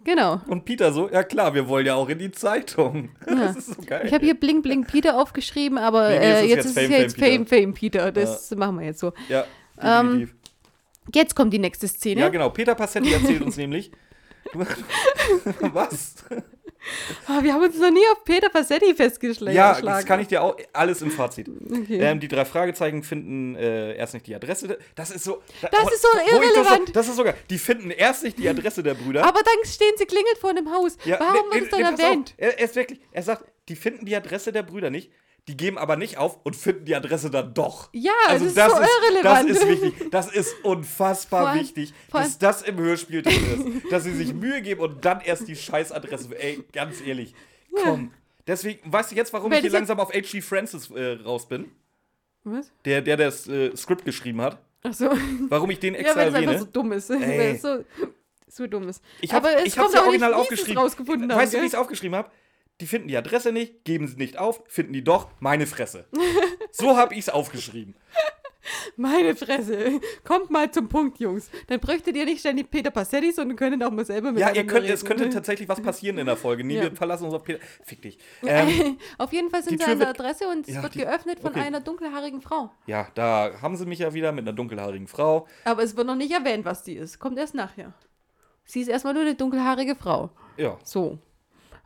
Genau. Und Peter so, ja klar, wir wollen ja auch in die Zeitung. Das ist so geil. Ich habe hier Blink Blink Peter aufgeschrieben, aber Nee, nee, äh, jetzt ist es ja jetzt Fame Fame Fame Peter. Das machen wir jetzt so. ja, Ähm, definitiv. Jetzt kommt die nächste Szene. ja, genau. Peter Passetti erzählt uns nämlich. Was? Ah, wir haben uns noch nie auf Peter Passetti festgeschlagen. Ja, das kann ich dir auch alles im Fazit. Okay. Ähm, die drei Fragezeichen finden äh, erst nicht die Adresse. der- Das ist so. da- Das ist so das irrelevant. So, das ist sogar. Die finden erst nicht die Adresse der Brüder. Aber dann stehen sie klingelt vor dem Haus. Warum nee, wird es dann pass erwähnt? Auf. Er, er ist wirklich. Er sagt, die finden die Adresse der Brüder nicht. Die geben aber nicht auf und finden die Adresse dann doch. Ja, also das ist das so ist, irrelevant. Das ist wichtig. Das ist unfassbar allem- wichtig, dass das im Hörspiel drin ist. dass sie sich Mühe geben und dann erst die Scheißadresse. Ey, ganz ehrlich. Komm. Deswegen, weißt du jetzt, warum Wenn ich hier langsam auf H.G. Francis äh, raus bin? Was? Der, der das äh, Skript geschrieben hat. Ach so. Warum ich den Ja, extra weil es erwähne. einfach so dumm ist. Ey. Weil so, so dumm ist. Ich hab, Aber es ich hab's ja original aufgeschrieben. weißt du, wie ich es aufgeschrieben habe? Die finden die Adresse nicht, geben sie nicht auf, finden die doch, meine Fresse. so habe ich es aufgeschrieben. Meine Fresse. Kommt mal zum Punkt, Jungs. Dann bräuchtet ihr nicht ständig Peter Passetti, sondern könntet auch mal selber Ja, miteinander ihr könnt, es reden. könnte tatsächlich was passieren in der Folge. Nee, Ja. wir verlassen uns auf Peter. Fick dich. Ähm, Auf jeden Fall sind sie an der Adresse und es Ja, wird die- geöffnet von okay. einer dunkelhaarigen Frau. ja, da haben sie mich ja wieder mit einer dunkelhaarigen Frau. Aber es wird noch nicht erwähnt, was die ist. Kommt erst nachher. Sie ist erstmal nur eine dunkelhaarige Frau. Ja. So.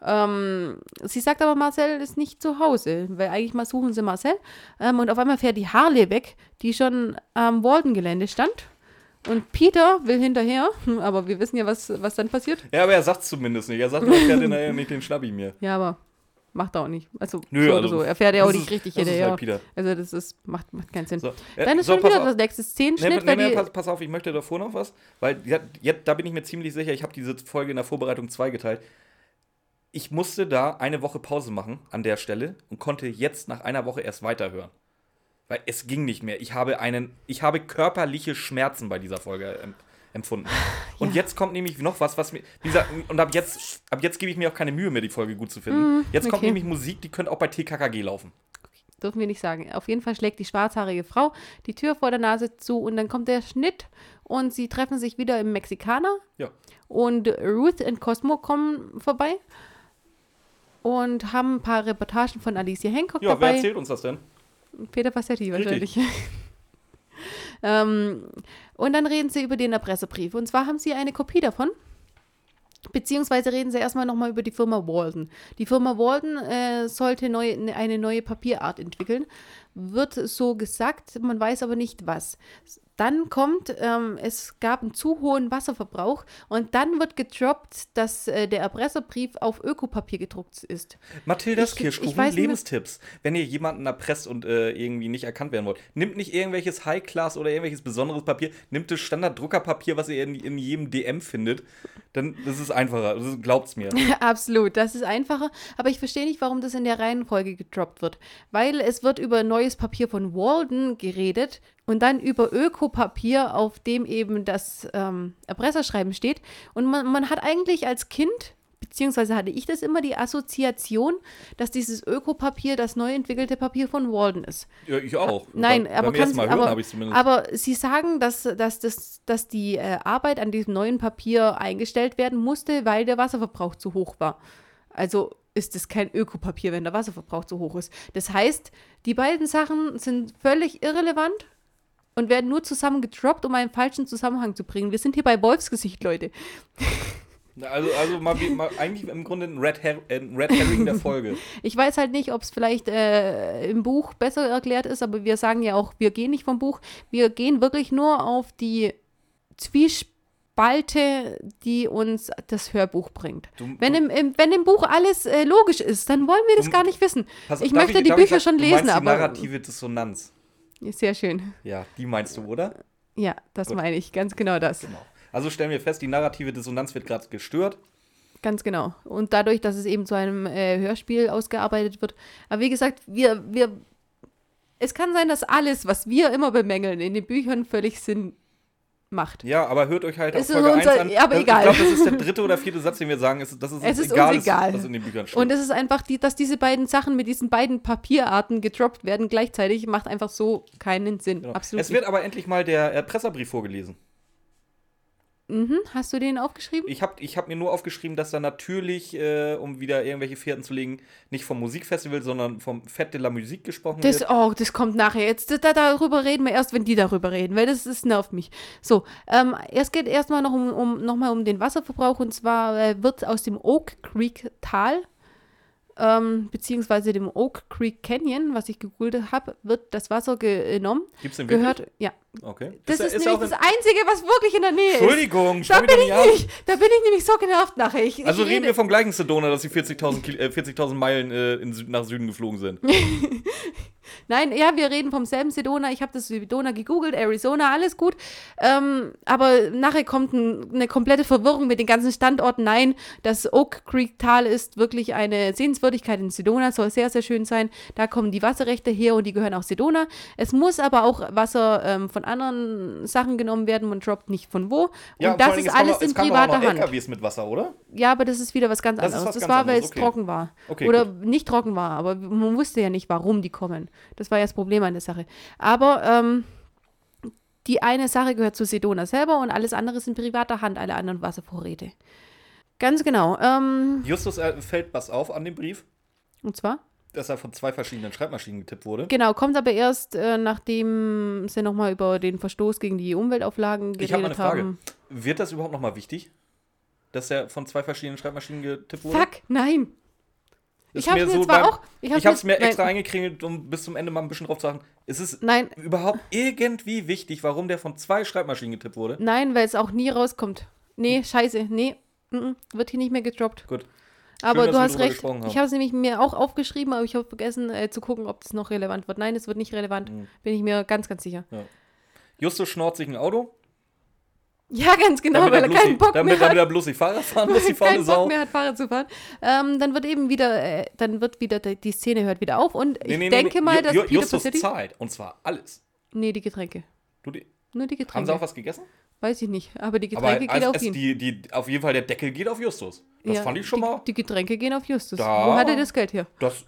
Ähm, sie sagt aber, Marcel ist nicht zu Hause, weil eigentlich mal suchen sie Marcel. Ähm, und auf einmal fährt die Harley weg, die schon am Walden-Gelände stand. Und Peter will hinterher, aber wir wissen ja, was, was dann passiert. Ja, aber er sagt es zumindest nicht. Er sagt, er fährt hinterher nicht den Schnappi mir. Ja, aber macht er auch nicht. Also, Nö, so oder also, so. Er fährt ja auch nicht ist- richtig ist hinterher. halt. Also, das ist, macht, macht keinen Sinn. So, äh, Dann ist so, schon wieder auf. das nächste Nee, Szenenschnitt, nee, nee, die, pass, pass auf, ich möchte davor noch was, weil ja, jetzt, da bin ich mir ziemlich sicher, ich habe diese Folge in der Vorbereitung zweigeteilt. Ich musste da eine Woche Pause machen an der Stelle und konnte jetzt nach einer Woche erst weiterhören. Weil es ging nicht mehr. Ich habe einen, ich habe körperliche Schmerzen bei dieser Folge ähm, empfunden. Und jetzt kommt nämlich noch was, was mir, gesagt, und ab jetzt, ab jetzt gebe ich mir auch keine Mühe mehr, die Folge gut zu finden. jetzt kommt okay. nämlich Musik, die könnte auch bei TKKG laufen. dürfen wir nicht sagen. Auf jeden Fall schlägt die schwarzhaarige Frau die Tür vor der Nase zu und dann kommt der Schnitt und sie treffen sich wieder im Mexikaner Ja. und Ruth und Cosmo kommen vorbei und haben ein paar Reportagen von Alicia Hancock Ja, wer dabei. erzählt uns das denn? Peter Passetti wahrscheinlich. ähm, und dann reden sie über den Erpresserbrief. Und zwar haben sie eine Kopie davon. Beziehungsweise reden sie erstmal nochmal über die Firma Walden. Die Firma Walden äh, sollte neu, ne- eine neue Papierart entwickeln. Wird so gesagt, man weiß aber nicht was. Dann kommt, ähm, es gab einen zu hohen Wasserverbrauch und dann wird gedroppt, dass äh, der Erpresserbrief auf Ökopapier gedruckt ist. Mathildas Kirschkuchen, Lebenstipps. Wenn ihr jemanden erpresst und äh, irgendwie nicht erkannt werden wollt, nimmt nicht irgendwelches High-Class oder irgendwelches besonderes Papier, nimmt das Standard-Druckerpapier, was ihr in, in jedem DM findet. Dann das ist einfacher. Das ist, glaubt's mir. Absolut, das ist einfacher. Aber ich verstehe nicht, warum das in der Reihenfolge gedroppt wird. Weil es wird über neues Papier von Walden geredet und dann über Ökopapier, auf dem eben das ähm, Erpresserschreiben steht. Und man, man hat eigentlich als Kind, beziehungsweise hatte ich das immer, die Assoziation, dass dieses Ökopapier das neu entwickelte Papier von Walden ist. Ja, ich auch. Nein, Beim- aber kannst, hören aber, habe ich zumindest. aber Sie sagen, dass, dass, das, dass die äh, Arbeit an diesem neuen Papier eingestellt werden musste, weil der Wasserverbrauch zu hoch war. Also ist es kein Ökopapier, wenn der Wasserverbrauch zu hoch ist. Das heißt, die beiden Sachen sind völlig irrelevant und werden nur zusammen gedroppt, um einen falschen Zusammenhang zu bringen. Wir sind hier bei Wolfsgesicht, Leute. also, also mal, wie- mal eigentlich im Grunde ein Red, Her äh, Red Herring der Folge. Ich weiß halt nicht, ob es vielleicht äh, im Buch besser erklärt ist, aber wir sagen ja auch, wir gehen nicht vom Buch. Wir gehen wirklich nur auf die Zwiespalte, die uns das Hörbuch bringt. Du- wenn, im, im, wenn im Buch alles äh, logisch ist, dann wollen wir das Du- gar nicht wissen. Pass- ich möchte die darf Bücher sagen, schon lesen, meinst aber. Die narrative Dissonanz. Sehr schön. Ja, die meinst du, oder? Ja, das Gut. meine ich, ganz genau das. Genau. Also stellen wir fest, die narrative Dissonanz wird gerade gestört. Ganz genau. Und dadurch, dass es eben zu einem äh, Hörspiel ausgearbeitet wird. Aber wie gesagt, wir, wir. Es kann sein, dass alles, was wir immer bemängeln, in den Büchern völlig Sinn macht. Ja, aber hört euch halt Es auch ist Folge unser- 1 an. aber Das- egal. Ich glaube, das ist der dritte oder vierte Satz, den wir sagen, ist, dass es, Es ist egal, uns egal. ist, was in den Büchern steht. Und es ist einfach, die, dass diese beiden Sachen mit diesen beiden Papierarten gedroppt werden gleichzeitig, macht einfach so keinen Sinn. Genau. Absolut. Es wird aber endlich mal der Erpresserbrief vorgelesen. Mhm. Hast du den aufgeschrieben? Ich habe ich hab mir nur aufgeschrieben, dass da natürlich, äh, um wieder irgendwelche Fährten zu legen, nicht vom Musikfestival, sondern vom Fête de la Musique gesprochen Das, wird. oh, das kommt nachher. Jetzt da, darüber reden wir erst, wenn die darüber reden, weil das, das nervt mich. So, ähm, es geht erstmal noch um, um, noch mal um den Wasserverbrauch und zwar äh, wird aus dem Oak Creek Tal ähm, beziehungsweise dem Oak Creek Canyon, was ich gegoogelt habe, wird das Wasser genommen. Gibt's den wirklich? Gehört, ja. Okay. Das ist, ja- nämlich auch das in- Einzige, was wirklich in der Nähe ist. Entschuldigung, Da bin ich nämlich, da bin ich nämlich so genervt nachher. Ich, Also ich reden rede- wir vom gleichen Sedona, dass sie 40.000 Kil- äh, 40.000 Meilen äh, in nach Süden geflogen sind. Nein, ja, wir reden vom selben Sedona. Ich habe das Sedona gegoogelt, Arizona, alles gut. Ähm, aber nachher kommt ein, eine komplette Verwirrung mit den ganzen Standorten. Nein, das Oak Creek Tal ist wirklich eine Sehenswürdigkeit in Sedona, soll sehr, sehr schön sein. Da kommen die Wasserrechte her und die gehören auch Sedona. Es muss aber auch Wasser ähm, von anderen Sachen genommen werden. Man droppt nicht von wo. Ja, und das ist alles in privater Hand. LKWs mit Wasser, oder? Ja, aber das ist wieder was ganz Das anderes. was Das ganz war, weil anderes, es okay. trocken war. Okay, Oder gut. nicht trocken war, aber man wusste ja nicht, warum die kommen. Das war ja das Problem an der Sache. Aber ähm, die eine Sache gehört zu Sedona selber und alles andere ist in privater Hand, alle anderen Wasservorräte. Ganz genau. Ähm, Justus äh, fällt was auf an dem Brief, und zwar? dass er von zwei verschiedenen Schreibmaschinen getippt wurde. Genau, kommt aber erst, äh, nachdem sie nochmal über den Verstoß gegen die Umweltauflagen Ich habe geredet mal eine Frage. haben. Wird das überhaupt nochmal wichtig, dass er von zwei verschiedenen Schreibmaschinen getippt wurde? Fuck, nein. Ich habe mir so beim- auch. Ich habe es mir extra eingekringelt, um bis zum Ende mal ein bisschen drauf zu achten. Ist es Nein, überhaupt irgendwie wichtig, warum der von zwei Schreibmaschinen getippt wurde? Nein, weil es auch nie rauskommt. Nee, scheiße, nee, mm, mm, wird hier nicht mehr gedroppt. Gut. Aber dass du hast recht. Ich habe es nämlich mir auch aufgeschrieben, aber ich habe vergessen äh, zu gucken, ob das noch relevant wird. Nein, es wird nicht relevant. Mhm. Bin ich mir ganz, ganz sicher. Justus schnort sich ein Auto, Ja, ganz genau, damit, weil er bloß keinen Bock damit, mehr damit hat. er bloß nicht Fahrrad fahren muss, die faule Sau. Bock mehr hat, Fahrrad zu fahren. Ähm, dann wird eben wieder, äh, dann wird wieder, die, Szene hört wieder auf und ich denke mal, Ju- dass Ju- Peter Justus Passetti... zahlt. Und zwar alles. Nee, die Getränke. Du, die, Nur die haben Getränke. sie auch was gegessen? Weiß ich nicht, aber die Aber Getränke gehen also auf es, ihn. die, die, auf jeden Fall der Deckel geht auf Justus. Das Ja, fand ich schon die, mal. Die Getränke gehen auf Justus. Da- Wo hat er das Geld her? Das,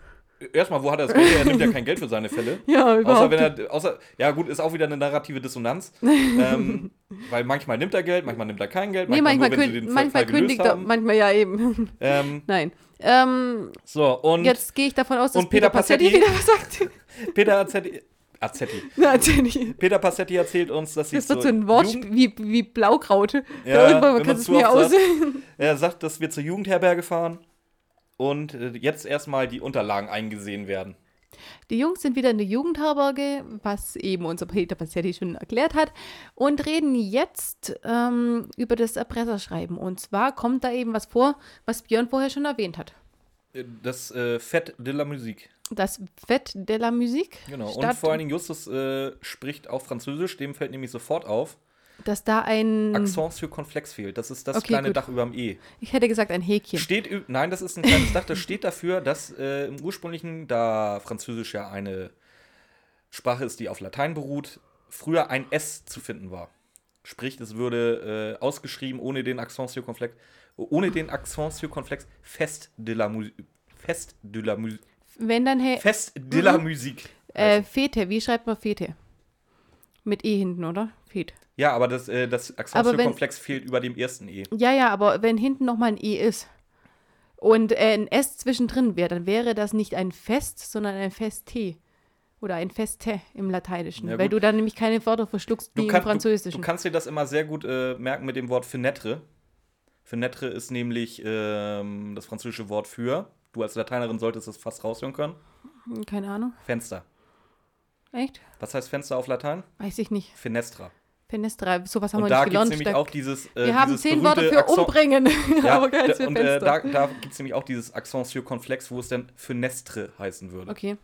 erstmal, wo hat er das Geld? Er nimmt ja kein Geld für seine Fälle. Ja, Außer überhaupt. wenn er, außer, ja gut, ist auch wieder eine narrative Dissonanz. ähm, weil manchmal nimmt er Geld, manchmal nimmt er kein Geld. Nee, manchmal, nur, kün manchmal kündigt er, manchmal ja eben. Ähm, Nein. Ähm, so, und jetzt gehe ich davon aus, dass und Peter Passetti- wieder was sagt. Peter Azzetti, Azzetti. Nicht. Peter Passetti erzählt uns, dass sie Das wird so ein Wort Jugend, wie, wie Blaukraut. Ja, irgendwann du es mir oft aus. sagt. er sagt, dass wir zur Jugendherberge fahren und äh, jetzt erstmal die Unterlagen eingesehen werden. Die Jungs sind wieder in der Jugendherberge, was eben unser Peter Passetti schon erklärt hat, und reden jetzt ähm, über das Erpresserschreiben. Und zwar kommt da eben was vor, was Björn vorher schon erwähnt hat. Äh, Das äh, Fett de la Musique. Das Fête de la Musique. Genau. Und vor allen Dingen Justus äh, spricht auch Französisch, dem fällt nämlich sofort auf. Dass da ein. Accent Circonflex fehlt. Das ist das Mhm. Okay, kleine gut. Dach überm E. Ich hätte gesagt ein Häkchen. Steht, nein, das ist ein kleines Dach, das steht dafür, dass äh, im ursprünglichen, da Französisch ja eine Sprache ist, die auf Latein beruht, früher ein S zu finden war. Sprich, es würde äh, ausgeschrieben ohne den Accent Circonflex, ohne den Accent Circonflex Fest de la Musique. Fest de la Musique. Wenn dann Hä Fest de la Musique. äh, Fete, wie schreibt man Fete? Mit E hinten, oder? Fete. Ja, aber das, äh, das Circonflex fehlt über dem ersten E. Ja, ja, aber wenn hinten nochmal ein E ist und äh, ein S zwischendrin wäre, dann wäre das nicht ein Fest, sondern ein Feste. Oder ein Feste im Lateinischen. Ja, weil du dann nämlich keine Wörter verschluckst wie Du, im kann, du, Französischen. du kannst dir das immer sehr gut äh, merken mit dem Wort Fenêtre. Fenêtre ist nämlich ähm, das französische Wort für. Du als Lateinerin solltest es fast raushören können. Hm, keine Ahnung. Fenster. Echt? Was heißt Fenster auf Latein? Weiß ich nicht. Fenestra. Fenestra, sowas haben Und wir da nicht gibt es gelernt. nämlich auch dieses. Äh, wir haben zehn berühmte für Accent- umbringen, Ja, aber keins da- für und äh, da, da gibt es nämlich auch dieses Accent circonflex, wo es dann Fenestre heißen würde. okay,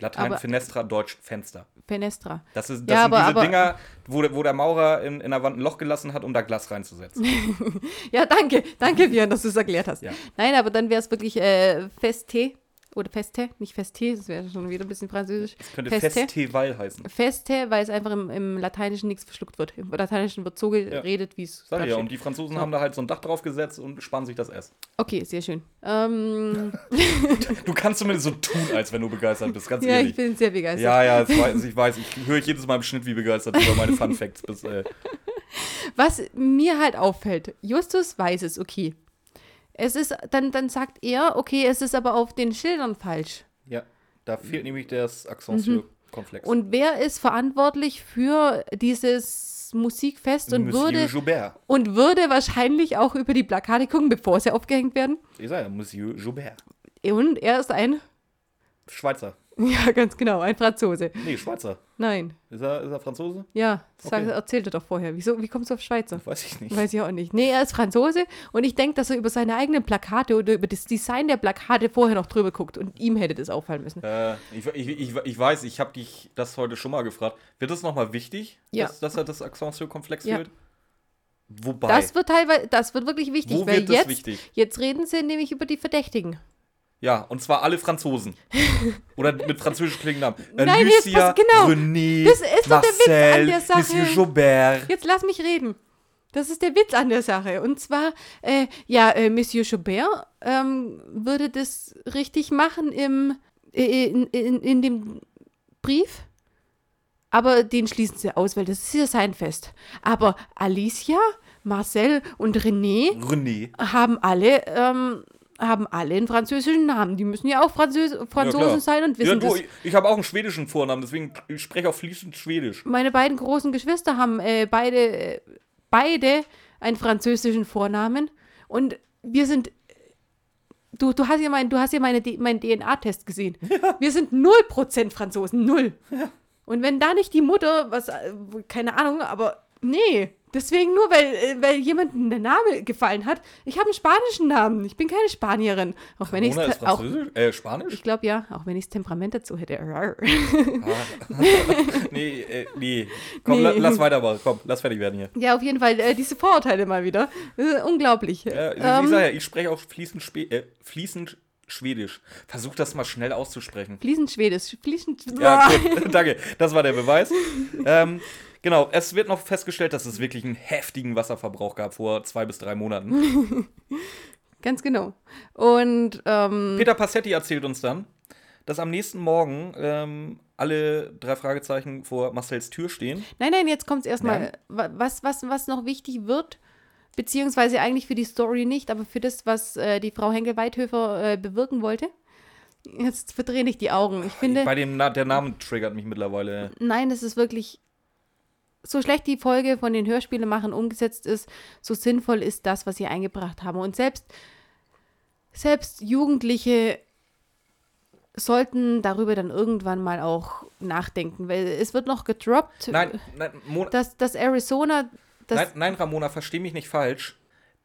Latein Aber- Fenestra, Deutsch Fenster. Fenestra. Das, ist, das Ja, sind aber- diese aber- Dinger, wo, der- wo der Maurer in, in der Wand ein Loch gelassen hat, um da Glas reinzusetzen. Ja, danke, danke, Björn, dass du es erklärt hast. Ja. Nein, aber dann wäre es wirklich äh, Feste oder Feste, nicht Feste, das wäre schon wieder ein bisschen französisch. Das könnte Feste. Festival heißen. Feste, weil es einfach im, im Lateinischen nichts verschluckt wird. Im Lateinischen wird so geredet, wie es Sag ja, und die Franzosen So. haben da halt so ein Dach drauf gesetzt und sparen sich das S. Okay, sehr schön. Ähm, Du kannst zumindest so tun, als wenn du begeistert bist, ganz ja, ich ehrlich. bin sehr begeistert. Ja, ja, weiß, ich weiß. Ich höre jedes Mal im Schnitt, wie begeistert du über meine Fun Facts bist. Äh. was mir halt auffällt, Justus weiß es, okay. Es ist, dann, dann sagt er, okay, es ist aber auf den Schildern falsch. Ja, da fehlt nämlich das Accent-Komplex. Mhm. Und wer ist verantwortlich für dieses Musikfest und Monsieur würde, Joubert. und würde wahrscheinlich auch über die Plakate gucken, bevor sie aufgehängt werden? Ich sage ja, Monsieur Joubert. Und er ist ein, Schweizer. ja, ganz genau, ein Franzose. Nee, Schweizer. Nein, Ist er, ist er Franzose? ja, sag, Okay. erzählte doch vorher. Wieso, wie kommst du auf Schweizer? Weiß ich nicht. Weiß ich auch nicht. Nee, er ist Franzose und ich denke, dass er über seine eigenen Plakate oder über das Design der Plakate vorher noch drüber guckt und ihm hätte das auffallen müssen. Äh, ich, ich, ich, ich weiß, ich habe dich das heute schon mal gefragt. Wird das nochmal wichtig, Ja. dass, dass er das Accent-Komplex Ja. fehlt? Wobei, Das wird teilweise, das wird wirklich wichtig, wo weil wird das jetzt, wichtig? jetzt reden sie nämlich über die Verdächtigen. Ja, und zwar alle Franzosen. Oder mit französisch klingenden Namen. Nein, jetzt Lucia, pass- genau. René, Das ist doch der Witz Marcel, an der Sache. Monsieur Joubert. Jetzt lass mich reden. Das ist der Witz an der Sache. Und zwar, äh, ja, äh, Monsieur Joubert ähm, würde das richtig machen im, äh, in, in, in dem Brief. Aber den schließen sie aus, weil das ist ja sein Fest. Aber Alicia, Marcel und René René. haben alle, ähm, haben alle einen französischen Namen. Die müssen ja auch Französ Franzosen klar. sein und Ja, wissen du, das. ich, ich habe auch einen schwedischen Vornamen, deswegen ich spreche auch fließend Schwedisch. Meine beiden großen Geschwister haben äh, beide, äh, beide einen französischen Vornamen. Und wir sind. Du, du hast ja, mein, du hast ja meine, meinen DNA-Test gesehen. Wir sind 0% Franzosen. Null. Und wenn da nicht die Mutter, was, äh, keine Ahnung, aber nee. Deswegen nur, weil, äh, weil jemandem der Name gefallen hat. Ich habe einen spanischen Namen. Ich bin keine Spanierin. Auch wenn ich ist auch. Äh, Spanisch? Ich glaube ja, auch wenn ich das Temperament dazu hätte. nee, äh, nee. Komm, Nee. La, lass weitermachen. Komm, lass fertig werden hier. Ja, auf jeden Fall, äh, diese Vorurteile mal wieder. Äh, unglaublich. Ja, ich, Ähm, ja, ich spreche auch fließend, Spe äh, fließend Schwedisch. Versuch das mal schnell auszusprechen. Fließend Schwedisch. Fließend. Ja, gut, danke. Das war der Beweis. ähm, genau, es wird noch festgestellt, dass es wirklich einen heftigen Wasserverbrauch gab vor zwei bis drei Monaten. Ganz genau. Und ähm, Peter Passetti erzählt uns dann, dass am nächsten Morgen ähm, alle drei Fragezeichen vor Marcells Tür stehen. nein, nein, jetzt kommt es erstmal. Wa- Was, was, was noch wichtig wird, beziehungsweise eigentlich für die Story nicht, aber für das, was äh, die Frau Henkel-Weithöfer äh, bewirken wollte. Jetzt verdrehe ich die Augen. Ich finde, Bei dem Na der Name triggert mich mittlerweile. nein, das ist wirklich. So schlecht die Folge von den Hörspielemachern umgesetzt ist, so sinnvoll ist das, was sie eingebracht haben. Und selbst, selbst Jugendliche sollten darüber dann irgendwann mal auch nachdenken, weil es wird noch gedroppt, Nein, nein, dass, dass Arizona, das, nein, nein, Ramona, versteh mich nicht falsch.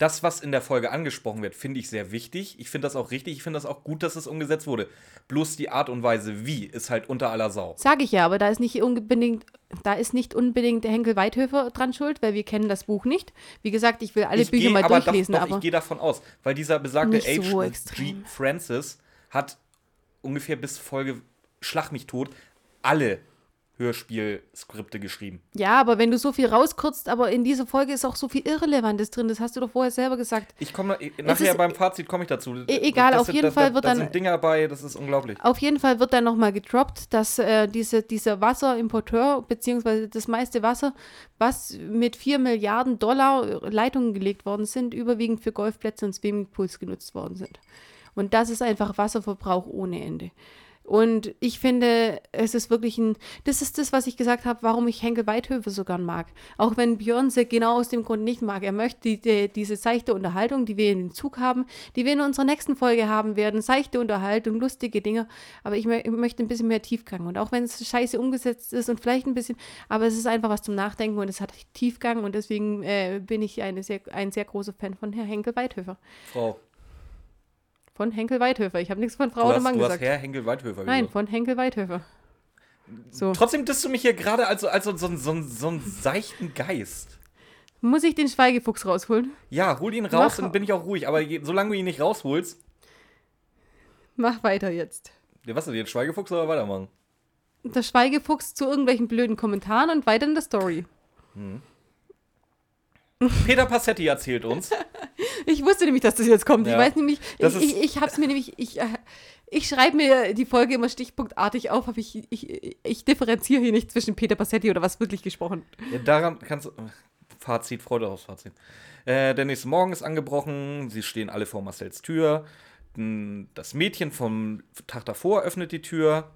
Das, was in der Folge angesprochen wird, finde ich sehr wichtig. Ich finde das auch richtig. Ich finde das auch gut, dass es umgesetzt wurde. Bloß die Art und Weise, wie, ist halt unter aller Sau. sage ich ja, aber da ist nicht unbedingt, da ist nicht unbedingt der Henkel Weithöfer dran schuld, weil wir kennen das Buch nicht. Wie gesagt, ich will alle ich Bücher mal aber durchlesen, doch, doch, aber ich gehe davon aus, weil dieser besagte Nicht so H. G. Francis hat ungefähr bis Folge Schlag mich tot alle Hörspielskripte geschrieben. ja, aber wenn du so viel rauskürzt, aber in dieser Folge ist auch so viel Irrelevantes drin, das hast du doch vorher selber gesagt. Ich komme nachher beim Fazit komme ich dazu. E- egal, Das auf jeden da, Fall da, wird da dann- sind Dinge dabei, das ist unglaublich. Auf jeden Fall wird dann nochmal gedroppt, dass äh, diese, dieser Wasserimporteur, beziehungsweise das meiste Wasser, was mit 4 Milliarden Dollar Leitungen gelegt worden sind, überwiegend für Golfplätze und Swimmingpools genutzt worden sind. Und das ist einfach Wasserverbrauch ohne Ende. Und ich finde, es ist wirklich ein, das ist das, was ich gesagt habe, warum ich Henkel Weithöfe so gern mag. Auch wenn Björn sie genau aus dem Grund nicht mag. Er möchte die, die, diese seichte Unterhaltung, die wir in den Zug haben, die wir in unserer nächsten Folge haben werden, seichte Unterhaltung, lustige Dinge. Aber ich, ich möchte ein bisschen mehr Tiefgang. Und auch wenn es scheiße umgesetzt ist und vielleicht ein bisschen, aber es ist einfach was zum Nachdenken und es hat Tiefgang und deswegen äh, bin ich eine sehr, ein sehr großer Fan von Herr Henkel Weithöfer. Frau, Von Henkel Weithöfer. Ich habe nichts von Frau du oder hast, Mann du hast gesagt. Herr Henkel Weithöfer Nein, gesagt. von Henkel Weithöfer. So. Trotzdem disst du mich hier gerade als, als so, so, so, so einen seichten Geist. Muss ich den Schweigefuchs rausholen? Ja, hol ihn raus, Mach- dann bin ich auch ruhig. Aber solange du ihn nicht rausholst, Mach weiter jetzt. ja, was ist jetzt Schweigefuchs oder weitermachen? Der Schweigefuchs zu irgendwelchen blöden Kommentaren und weiter in der Story. Peter Passetti erzählt uns, Ich wusste nämlich, dass das jetzt kommt. Ja. Ich weiß nämlich, Das ich, ich, ich hab's mir nämlich, ich, äh, ich schreibe mir die Folge immer stichpunktartig auf, aber ich, ich, ich differenziere hier nicht zwischen Peter Passetti oder was wirklich gesprochen. ja, daran kannst du. Fazit, Freude aufs Fazit. Äh, der nächste Morgen ist angebrochen, sie stehen alle vor Marcells Tür. Das Mädchen vom Tag davor öffnet die Tür,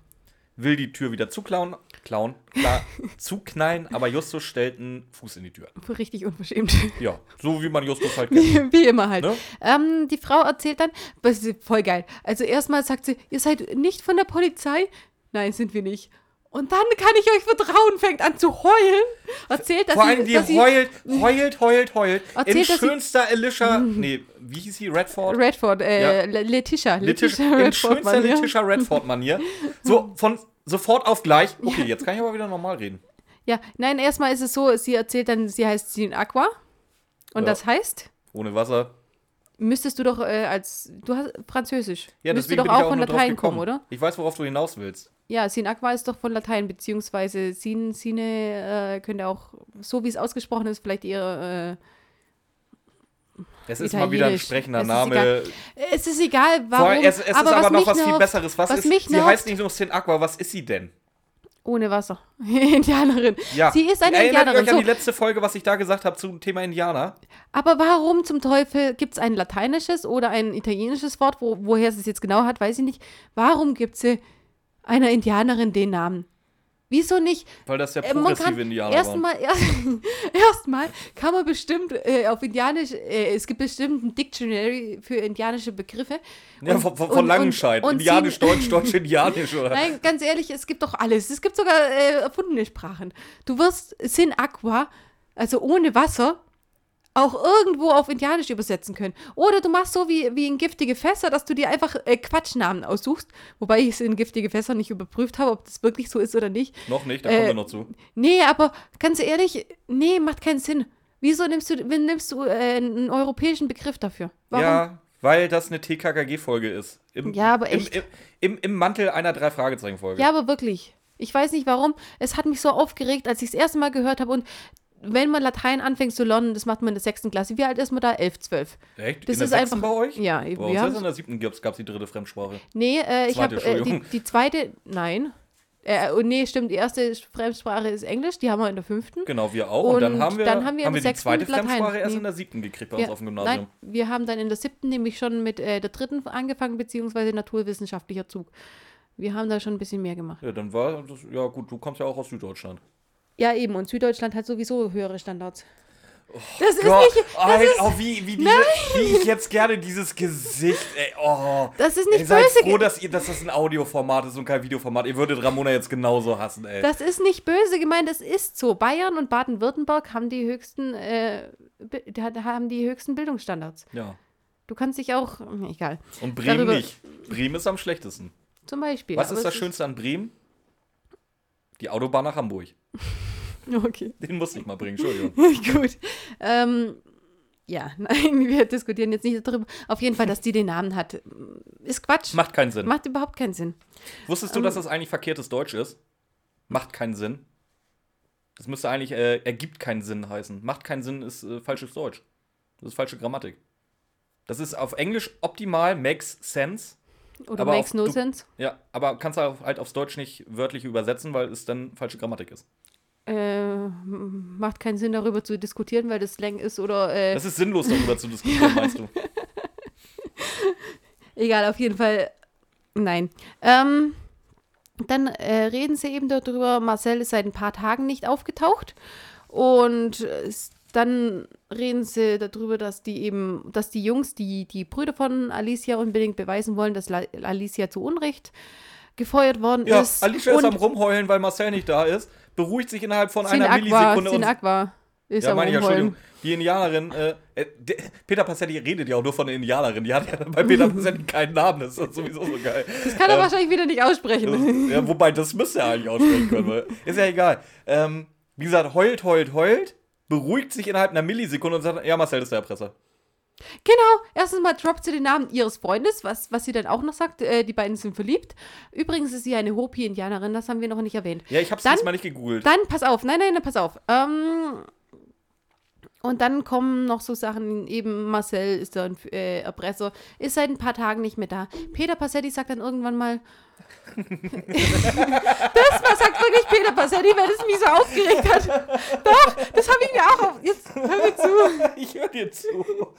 will die Tür wieder zuklauen, klauen, klar, zuknallen, aber Justus stellt einen Fuß in die Tür. Richtig unverschämt. Ja, so wie man Justus halt kennt. Wie, wie immer halt. Ne? Ähm, die Frau erzählt dann, das ist voll geil. Also erstmal sagt sie, ihr seid nicht von der Polizei? Nein, sind wir nicht. Und dann kann ich euch vertrauen, fängt an zu heulen. Erzählt, dass Vor sie, allem die dass sie heult, heult, heult, heult. In Erzählt, sie- schönster Alicia, nee, wie hieß sie, Redford? Redford, äh, Ja. Le- Letitia, Letitia, Letitia in Redford, schönster Mann, ja. Letitia Redford-Manier. So, von sofort auf gleich. Okay, jetzt kann ich aber wieder normal reden. Ja, nein, erstmal ist es so, sie erzählt dann, sie heißt Sin Aqua. Und Ja. das heißt, Ohne Wasser. müsstest du doch äh, als, du hast Französisch, Ja, müsste deswegen doch auch von Latein kommen, oder? Ich weiß, worauf du hinaus willst. Ja, Sin Aqua ist doch von Latein, beziehungsweise Sin, Sine äh, könnte auch, so wie es ausgesprochen ist, vielleicht ihre, Es ist mal wieder ein sprechender Es ist Name. äh, es ist egal, Vor warum, allem, es, es ist aber, aber, was noch viel Besseres. Was, was ist, mich sie heißt nicht nur Sin Aqua, was ist sie denn? ohne Wasser, Indianerin. Ja. Sie ist eine Erinnert Indianerin, euch an so. die letzte Folge, was ich da gesagt habe zum Thema Indianer? Aber warum zum Teufel gibt es ein lateinisches oder ein italienisches Wort, wo, woher sie es jetzt genau hat, weiß ich nicht. Warum gibt sie einer Indianerin den Namen? Wieso nicht? Weil das ja Äh, progressive Indianer waren. erstmal erst, erstmal kann man bestimmt äh, auf Indianisch, äh, es gibt bestimmt ein Dictionary für indianische Begriffe. Ja, Und- von, von, und- Langenscheid. und- Indianisch, Deutsch, Deutsch, Indianisch, oder? Nein, ganz ehrlich, es gibt doch alles. Es gibt sogar äh, erfundene Sprachen. Du wirst Sin Aqua, also ohne Wasser, auch irgendwo auf Indianisch übersetzen können. Oder du machst so wie, wie in giftige Fässer, dass du dir einfach äh, Quatschnamen aussuchst. Wobei ich es in giftige Fässer nicht überprüft habe, ob das wirklich so ist oder nicht. Noch nicht, da kommen Äh, wir noch zu. Nee, aber ganz ehrlich, nee, macht keinen Sinn. Wieso nimmst du, nimmst du äh, einen europäischen Begriff dafür? Warum? Ja, weil das eine TKKG-Folge ist. Im, Ja, aber echt. Im, im, im, Im Mantel einer Drei-Fragezeichen-Folge. Ja, aber wirklich. Ich weiß nicht warum. Es hat mich so aufgeregt, als ich das erste Mal gehört habe. Und wenn man Latein anfängt zu lernen, das macht man in der sechsten Klasse. Wie alt ist man da? Elf, zwölf. Echt? Das in der ist einfach- bei euch? Ja, Bei wir uns haben- jetzt in der siebten gab es die dritte Fremdsprache. Nee, äh, ich habe äh, die, die zweite, nein. Äh, oh, nee, stimmt, die erste Fremdsprache ist Englisch, die haben wir in der fünften. Genau, wir auch. Und, dann Und haben wir, dann haben wir in der die zweite Latein. Fremdsprache erst Nee. in der siebten gekriegt bei uns Wir- auf dem Gymnasium. Nein, wir haben dann in der siebten nämlich schon mit äh, der dritten angefangen, beziehungsweise naturwissenschaftlicher Zug. Wir haben da schon ein bisschen mehr gemacht. Ja, dann war das, ja gut, du kommst ja auch aus Süddeutschland. Ja, eben, und Süddeutschland hat sowieso höhere Standards. das ist Gott, nicht, Alter, oh, wie, wie, diese, wie ich jetzt gerne dieses Gesicht, ey, oh. das ist Ey, nicht seid böse. froh, dass, ihr, dass das ein Audioformat ist und kein Videoformat. Ihr würdet Ramona jetzt genauso hassen, ey. Das ist nicht böse gemeint, es ist so. Bayern und Baden-Württemberg haben die höchsten, äh, haben die höchsten Bildungsstandards. ja. Du kannst dich auch, egal, Und Bremen Darüber- nicht. Bremen ist am schlechtesten. zum Beispiel. Was ist das Schönste an Bremen? Die Autobahn nach Hamburg. Okay, Den musste ich mal bringen, Entschuldigung. gut. Ähm, ja, nein, wir diskutieren jetzt nicht darüber. Auf jeden Fall, dass die den Namen hat, ist Quatsch. Macht keinen Sinn. Macht überhaupt keinen Sinn. Wusstest du, dass das eigentlich verkehrtes Deutsch ist? Macht keinen Sinn. Das müsste eigentlich äh, ergibt keinen Sinn heißen. Macht keinen Sinn ist äh, falsches Deutsch. Das ist falsche Grammatik. Das ist auf Englisch optimal, makes sense. Oder makes no du- sense. Ja, aber kannst du halt aufs Deutsch nicht wörtlich übersetzen, weil es dann falsche Grammatik ist. Äh, macht keinen Sinn, darüber zu diskutieren, weil das Slang ist oder. Äh, Das ist sinnlos, darüber zu diskutieren, meinst du? Egal, auf jeden Fall. Nein. Ähm, dann äh, reden sie eben darüber, Marcel ist seit ein paar Tagen nicht aufgetaucht. Und dann reden sie darüber, dass die eben, dass die Jungs, die, die Brüder von Alicia unbedingt beweisen wollen, dass La Alicia zu Unrecht gefeuert worden Ja, ist. Alicia ist am Rumheulen, weil Marcel nicht da ist. Beruhigt sich innerhalb von Sin einer Aqua, Millisekunde und Aqua ist Ja, meine ich. Entschuldigung. Die Indianerin, äh, äh, Peter Passetti redet ja auch nur von der Indianerin. Die hat ja bei Peter Passetti keinen Namen. Das ist sowieso so geil. Das kann er Ähm, wahrscheinlich wieder nicht aussprechen. Das, ja, wobei, das müsste er eigentlich aussprechen können. Weil, ist ja egal. Ähm, wie gesagt, heult, heult, heult, beruhigt sich innerhalb einer Millisekunde und sagt, ja, Marcel ist der Erpresser. Genau, erstens mal droppt sie den Namen ihres Freundes, was, was sie dann auch noch sagt, äh, die beiden sind verliebt. Übrigens ist sie eine Hopi-Indianerin, das haben wir noch nicht erwähnt. Ja, ich hab's Dann- diesmal nicht gegoogelt. Dann, pass auf, nein, nein, nein, pass auf. Ähm, Und dann kommen noch so Sachen, eben Marcel ist da ein äh, Erpresser, ist seit ein paar Tagen nicht mehr da. Peter Passetti sagt dann irgendwann mal, das was sagt wirklich Peter Passetti, weil das mich so aufgeregt hat. Doch, das habe ich mir auch auf. Jetzt hör mir zu. Ich höre dir zu.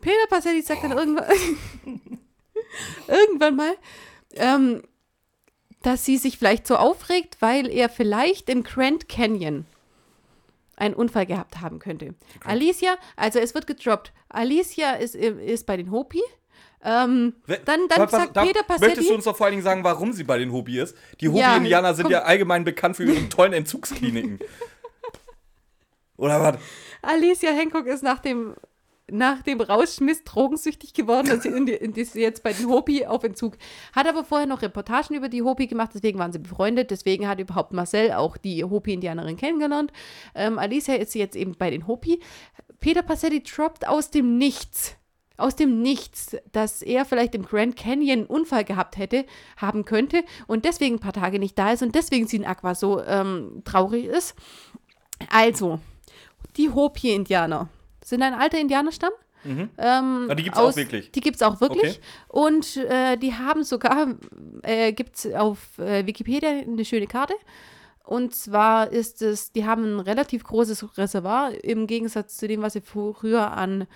Peter Passetti sagt dann irgendwann, irgendwann mal, ähm, dass sie sich vielleicht so aufregt, weil er vielleicht im Grand Canyon einen Unfall gehabt haben könnte. Alicia, also es wird gedroppt. Alicia ist, ist bei den Hopi. Ähm, dann dann was- was- sagt da Peter Möchtest du Passetti, uns doch vor allen Dingen sagen, warum sie bei den Hopi ist? Die Ja, Hopi-Indianer sind komm. ja allgemein bekannt für ihre tollen Entzugskliniken. Oder was? Alicia Hancock ist nach dem, nach dem Rausschmiss drogensüchtig geworden und ist jetzt bei den Hopi auf Entzug. Hat aber vorher noch Reportagen über die Hopi gemacht, deswegen waren sie befreundet. Deswegen hat überhaupt Marcel auch die Hopi-Indianerin kennengelernt. Ähm, Alicia ist jetzt eben bei den Hopi. Peter Passetti droppt aus dem Nichts. Aus dem Nichts, dass er vielleicht im Grand Canyon einen Unfall gehabt hätte, haben könnte und deswegen ein paar Tage nicht da ist und deswegen sie in Aqua so ähm, traurig ist. Also, die Hopi-Indianer sind ein alter Indianerstamm. Ähm, Ah, die gibt's auch wirklich? Die gibt es auch wirklich. Okay. Und äh, die haben sogar, äh, gibt es auf äh, Wikipedia eine schöne Karte. Und zwar ist es, die haben ein relativ großes Reservoir im Gegensatz zu dem, was sie früher an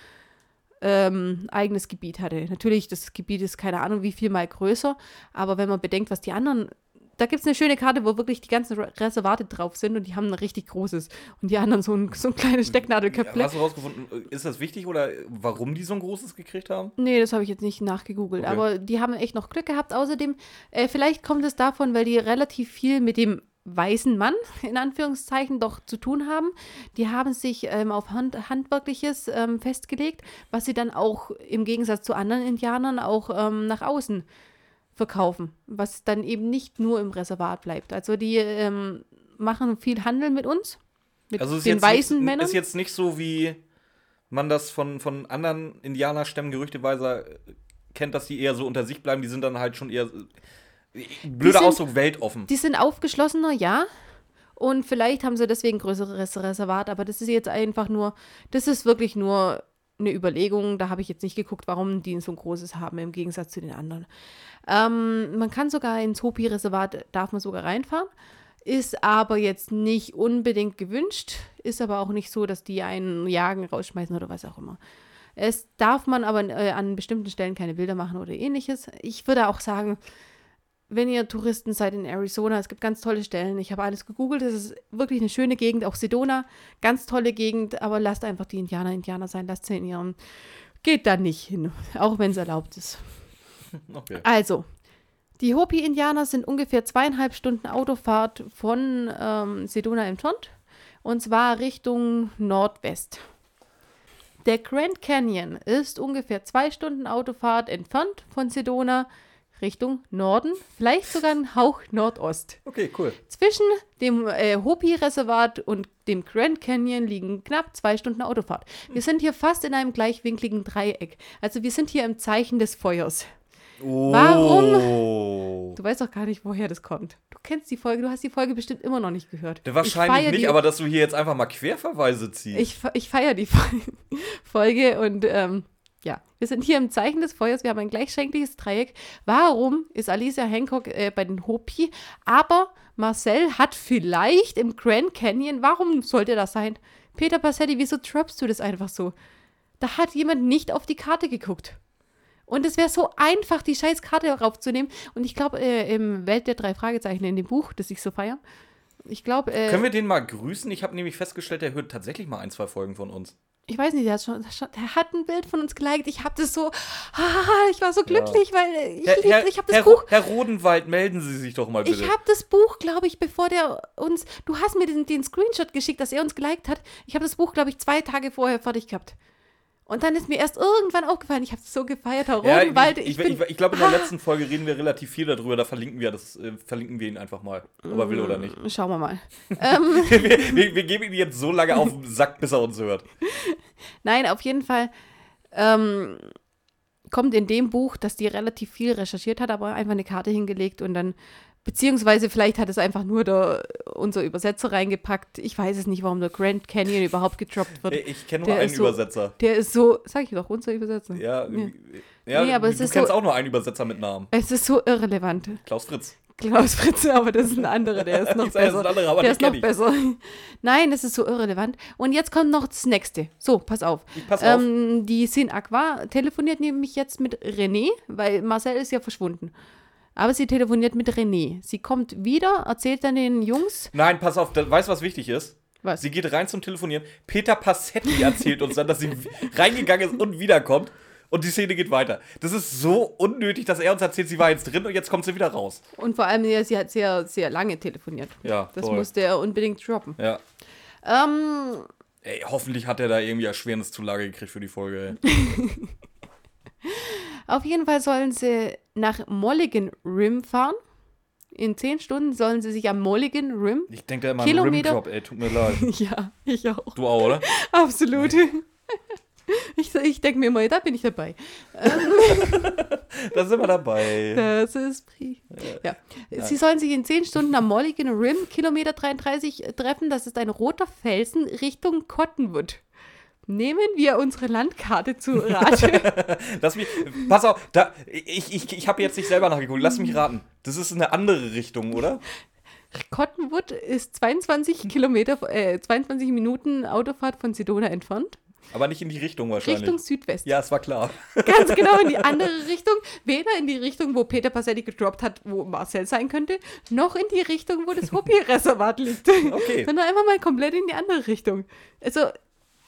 ähm, eigenes Gebiet hatte. Natürlich, das Gebiet ist keine Ahnung wie viel mal größer, aber wenn man bedenkt, was die anderen, da gibt es eine schöne Karte, wo wirklich die ganzen Re- Reservate drauf sind und die haben ein richtig großes und die anderen so ein, so ein kleines Stecknadelköpfle. Hast du rausgefunden, ist das wichtig oder warum die so ein großes gekriegt haben? Nee, das habe ich jetzt nicht nachgegoogelt. Okay. Aber die haben echt noch Glück gehabt. Außerdem, äh, vielleicht kommt es davon, weil die relativ viel mit dem weißen Mann, in Anführungszeichen, doch zu tun haben. Die haben sich ähm, auf Hand, Handwerkliches ähm, festgelegt, was sie dann auch im Gegensatz zu anderen Indianern auch ähm, nach außen verkaufen, was dann eben nicht nur im Reservat bleibt. Also die ähm, machen viel Handel mit uns, mit Also den weißen nicht, Männern. ist jetzt nicht so, wie man das von, von anderen Indianerstämmen gerüchteweise äh, kennt, dass die eher so unter sich bleiben. Die sind dann halt schon eher, äh, blöder sind- Ausdruck, weltoffen. Die sind aufgeschlossener, ja. Und vielleicht haben sie deswegen größeres Reservat, aber das ist jetzt einfach nur, das ist wirklich nur eine Überlegung. Da habe ich jetzt nicht geguckt, warum die so ein großes haben im Gegensatz zu den anderen. Ähm, man kann sogar ins Hopi-Reservat, darf man sogar reinfahren, ist aber jetzt nicht unbedingt gewünscht, ist aber auch nicht so, dass die einen jagen, rausschmeißen oder was auch immer. Es darf man aber äh, an bestimmten Stellen keine Bilder machen oder ähnliches. Ich würde auch sagen, wenn ihr Touristen seid in Arizona, es gibt ganz tolle Stellen. Ich habe alles gegoogelt. Es ist wirklich eine schöne Gegend, auch Sedona, ganz tolle Gegend. Aber lasst einfach die Indianer Indianer sein. Lasst sie in ihrem. Geht da nicht hin, auch wenn es erlaubt ist. Okay. Also, die Hopi-Indianer sind ungefähr zweieinhalb Stunden Autofahrt von ähm, Sedona entfernt. Und zwar Richtung Nordwest. Der Grand Canyon ist ungefähr zwei Stunden Autofahrt entfernt von Sedona Richtung Norden, vielleicht sogar ein Hauch Nordost. Okay, cool. Zwischen dem äh, Hopi-Reservat und dem Grand Canyon liegen knapp zwei Stunden Autofahrt. Wir sind hier fast in einem gleichwinkligen Dreieck. Also wir sind hier im Zeichen des Feuers. Warum? Du weißt doch gar nicht, woher das kommt. Du kennst die Folge, du hast die Folge bestimmt immer noch nicht gehört. Ich Wahrscheinlich nicht, die, aber dass du hier jetzt einfach mal Querverweise ziehst. Ich, ich feiere die Fol- Folge und ähm, ja, wir sind hier im Zeichen des Feuers, wir haben ein gleichschenkliches Dreieck. Warum ist Alicia Hancock äh, bei den Hopi? Aber Marcel hat vielleicht im Grand Canyon, warum sollte das sein? Peter Passetti, wieso droppst du das einfach so? Da hat jemand nicht auf die Karte geguckt. Und es wäre so einfach, die scheiß Karte raufzunehmen. Und ich glaube, äh, im Welt der drei Fragezeichen in dem Buch, das ich so feiere, ich glaube, äh, Können wir den mal grüßen? Ich habe nämlich festgestellt, der hört tatsächlich mal ein, zwei Folgen von uns. Ich weiß nicht, der hat, schon, der hat ein Bild von uns geliked. Ich habe das so, ah, ich war so glücklich, weil äh, ich, Herr, ich habe das Herr, Buch, Herr Rodenwald, melden Sie sich doch mal bitte. ich habe das Buch, glaube ich, bevor der uns, du hast mir den, den Screenshot geschickt, dass er uns geliked hat. Ich habe das Buch, glaube ich, zwei Tage vorher fertig gehabt. Und dann ist mir erst irgendwann aufgefallen, ich habe es so gefeiert, Herr ja, ich, ich, bin, ich, ich glaube, in der letzten Folge reden wir relativ viel darüber. Da verlinken wir das, äh, verlinken wir ihn einfach mal. Ob er will oder nicht. Schauen wir mal. ähm, wir, wir, wir geben ihn jetzt so lange auf den Sack, bis er uns hört. Nein, auf jeden Fall ähm, kommt in dem Buch, dass die relativ viel recherchiert hat, aber einfach eine Karte hingelegt und dann Beziehungsweise vielleicht hat es einfach nur der, unser Übersetzer reingepackt. Ich weiß es nicht, warum der Grand Canyon überhaupt gedroppt wird. Ich kenne Der nur einen ist so- Übersetzer. Der ist so, sag ich doch, unser Übersetzer. Ja, Ja. ja, Nee, aber du es ist kennst so- auch nur einen Übersetzer mit Namen. Es ist so irrelevant. Klaus Fritz. Klaus Fritze, aber das ist ein anderer, der ist noch ist besser. ein anderer, der ist noch ich. besser. Nein, das ist so irrelevant. Und jetzt kommt noch das nächste. So, pass auf. Ich pass auf. Ähm, die Sin Aqua telefoniert nämlich jetzt mit René, weil Marcel ist ja verschwunden. Aber sie telefoniert mit René. Sie kommt wieder, erzählt dann den Jungs, Nein, pass auf, weißt du, was wichtig ist? was? Sie geht rein zum Telefonieren. Peter Passetti erzählt uns dann, dass sie reingegangen ist und wiederkommt. Und die Szene geht weiter. Das ist so unnötig, dass er uns erzählt, sie war jetzt drin und jetzt kommt sie wieder raus. Und vor allem, ja, sie hat sehr, sehr lange telefoniert. Ja, Das toll. musste er unbedingt droppen. Ja. Ähm, Ey, hoffentlich hat er da irgendwie Erschwerniszulage gekriegt für die Folge. Auf jeden Fall sollen sie nach Mulligan Rim fahren. In zehn Stunden sollen sie sich am Mulligan Rim. Ich denke da immer an Kilometer- Rimjob, ey, tut mir leid. Ja, ich auch. Du auch, oder? Absolut. Ich, ich denke mir mal, da bin ich dabei. Da sind wir dabei. Das ist pri ja. Sie sollen sich in 10 Stunden am Mulligan Rim, Kilometer 33, treffen. Das ist ein roter Felsen Richtung Cottonwood. Nehmen wir unsere Landkarte zu Rate. Lass mich, pass auf, da, ich, ich, ich habe jetzt nicht selber nachgeguckt. Lass mich raten. Das ist eine andere Richtung, oder? Cottonwood ist 22 Kilometer, äh, 22 Minuten Autofahrt von Sedona entfernt. Aber nicht in die Richtung wahrscheinlich. Richtung Südwest. Ja, es war klar. Ganz genau in die andere Richtung. Weder in die Richtung, wo Peter Passetti gedroppt hat, wo Marcel sein könnte, noch in die Richtung, wo das Hopi-Reservat liegt. Okay. Sondern einfach mal komplett in die andere Richtung. Also,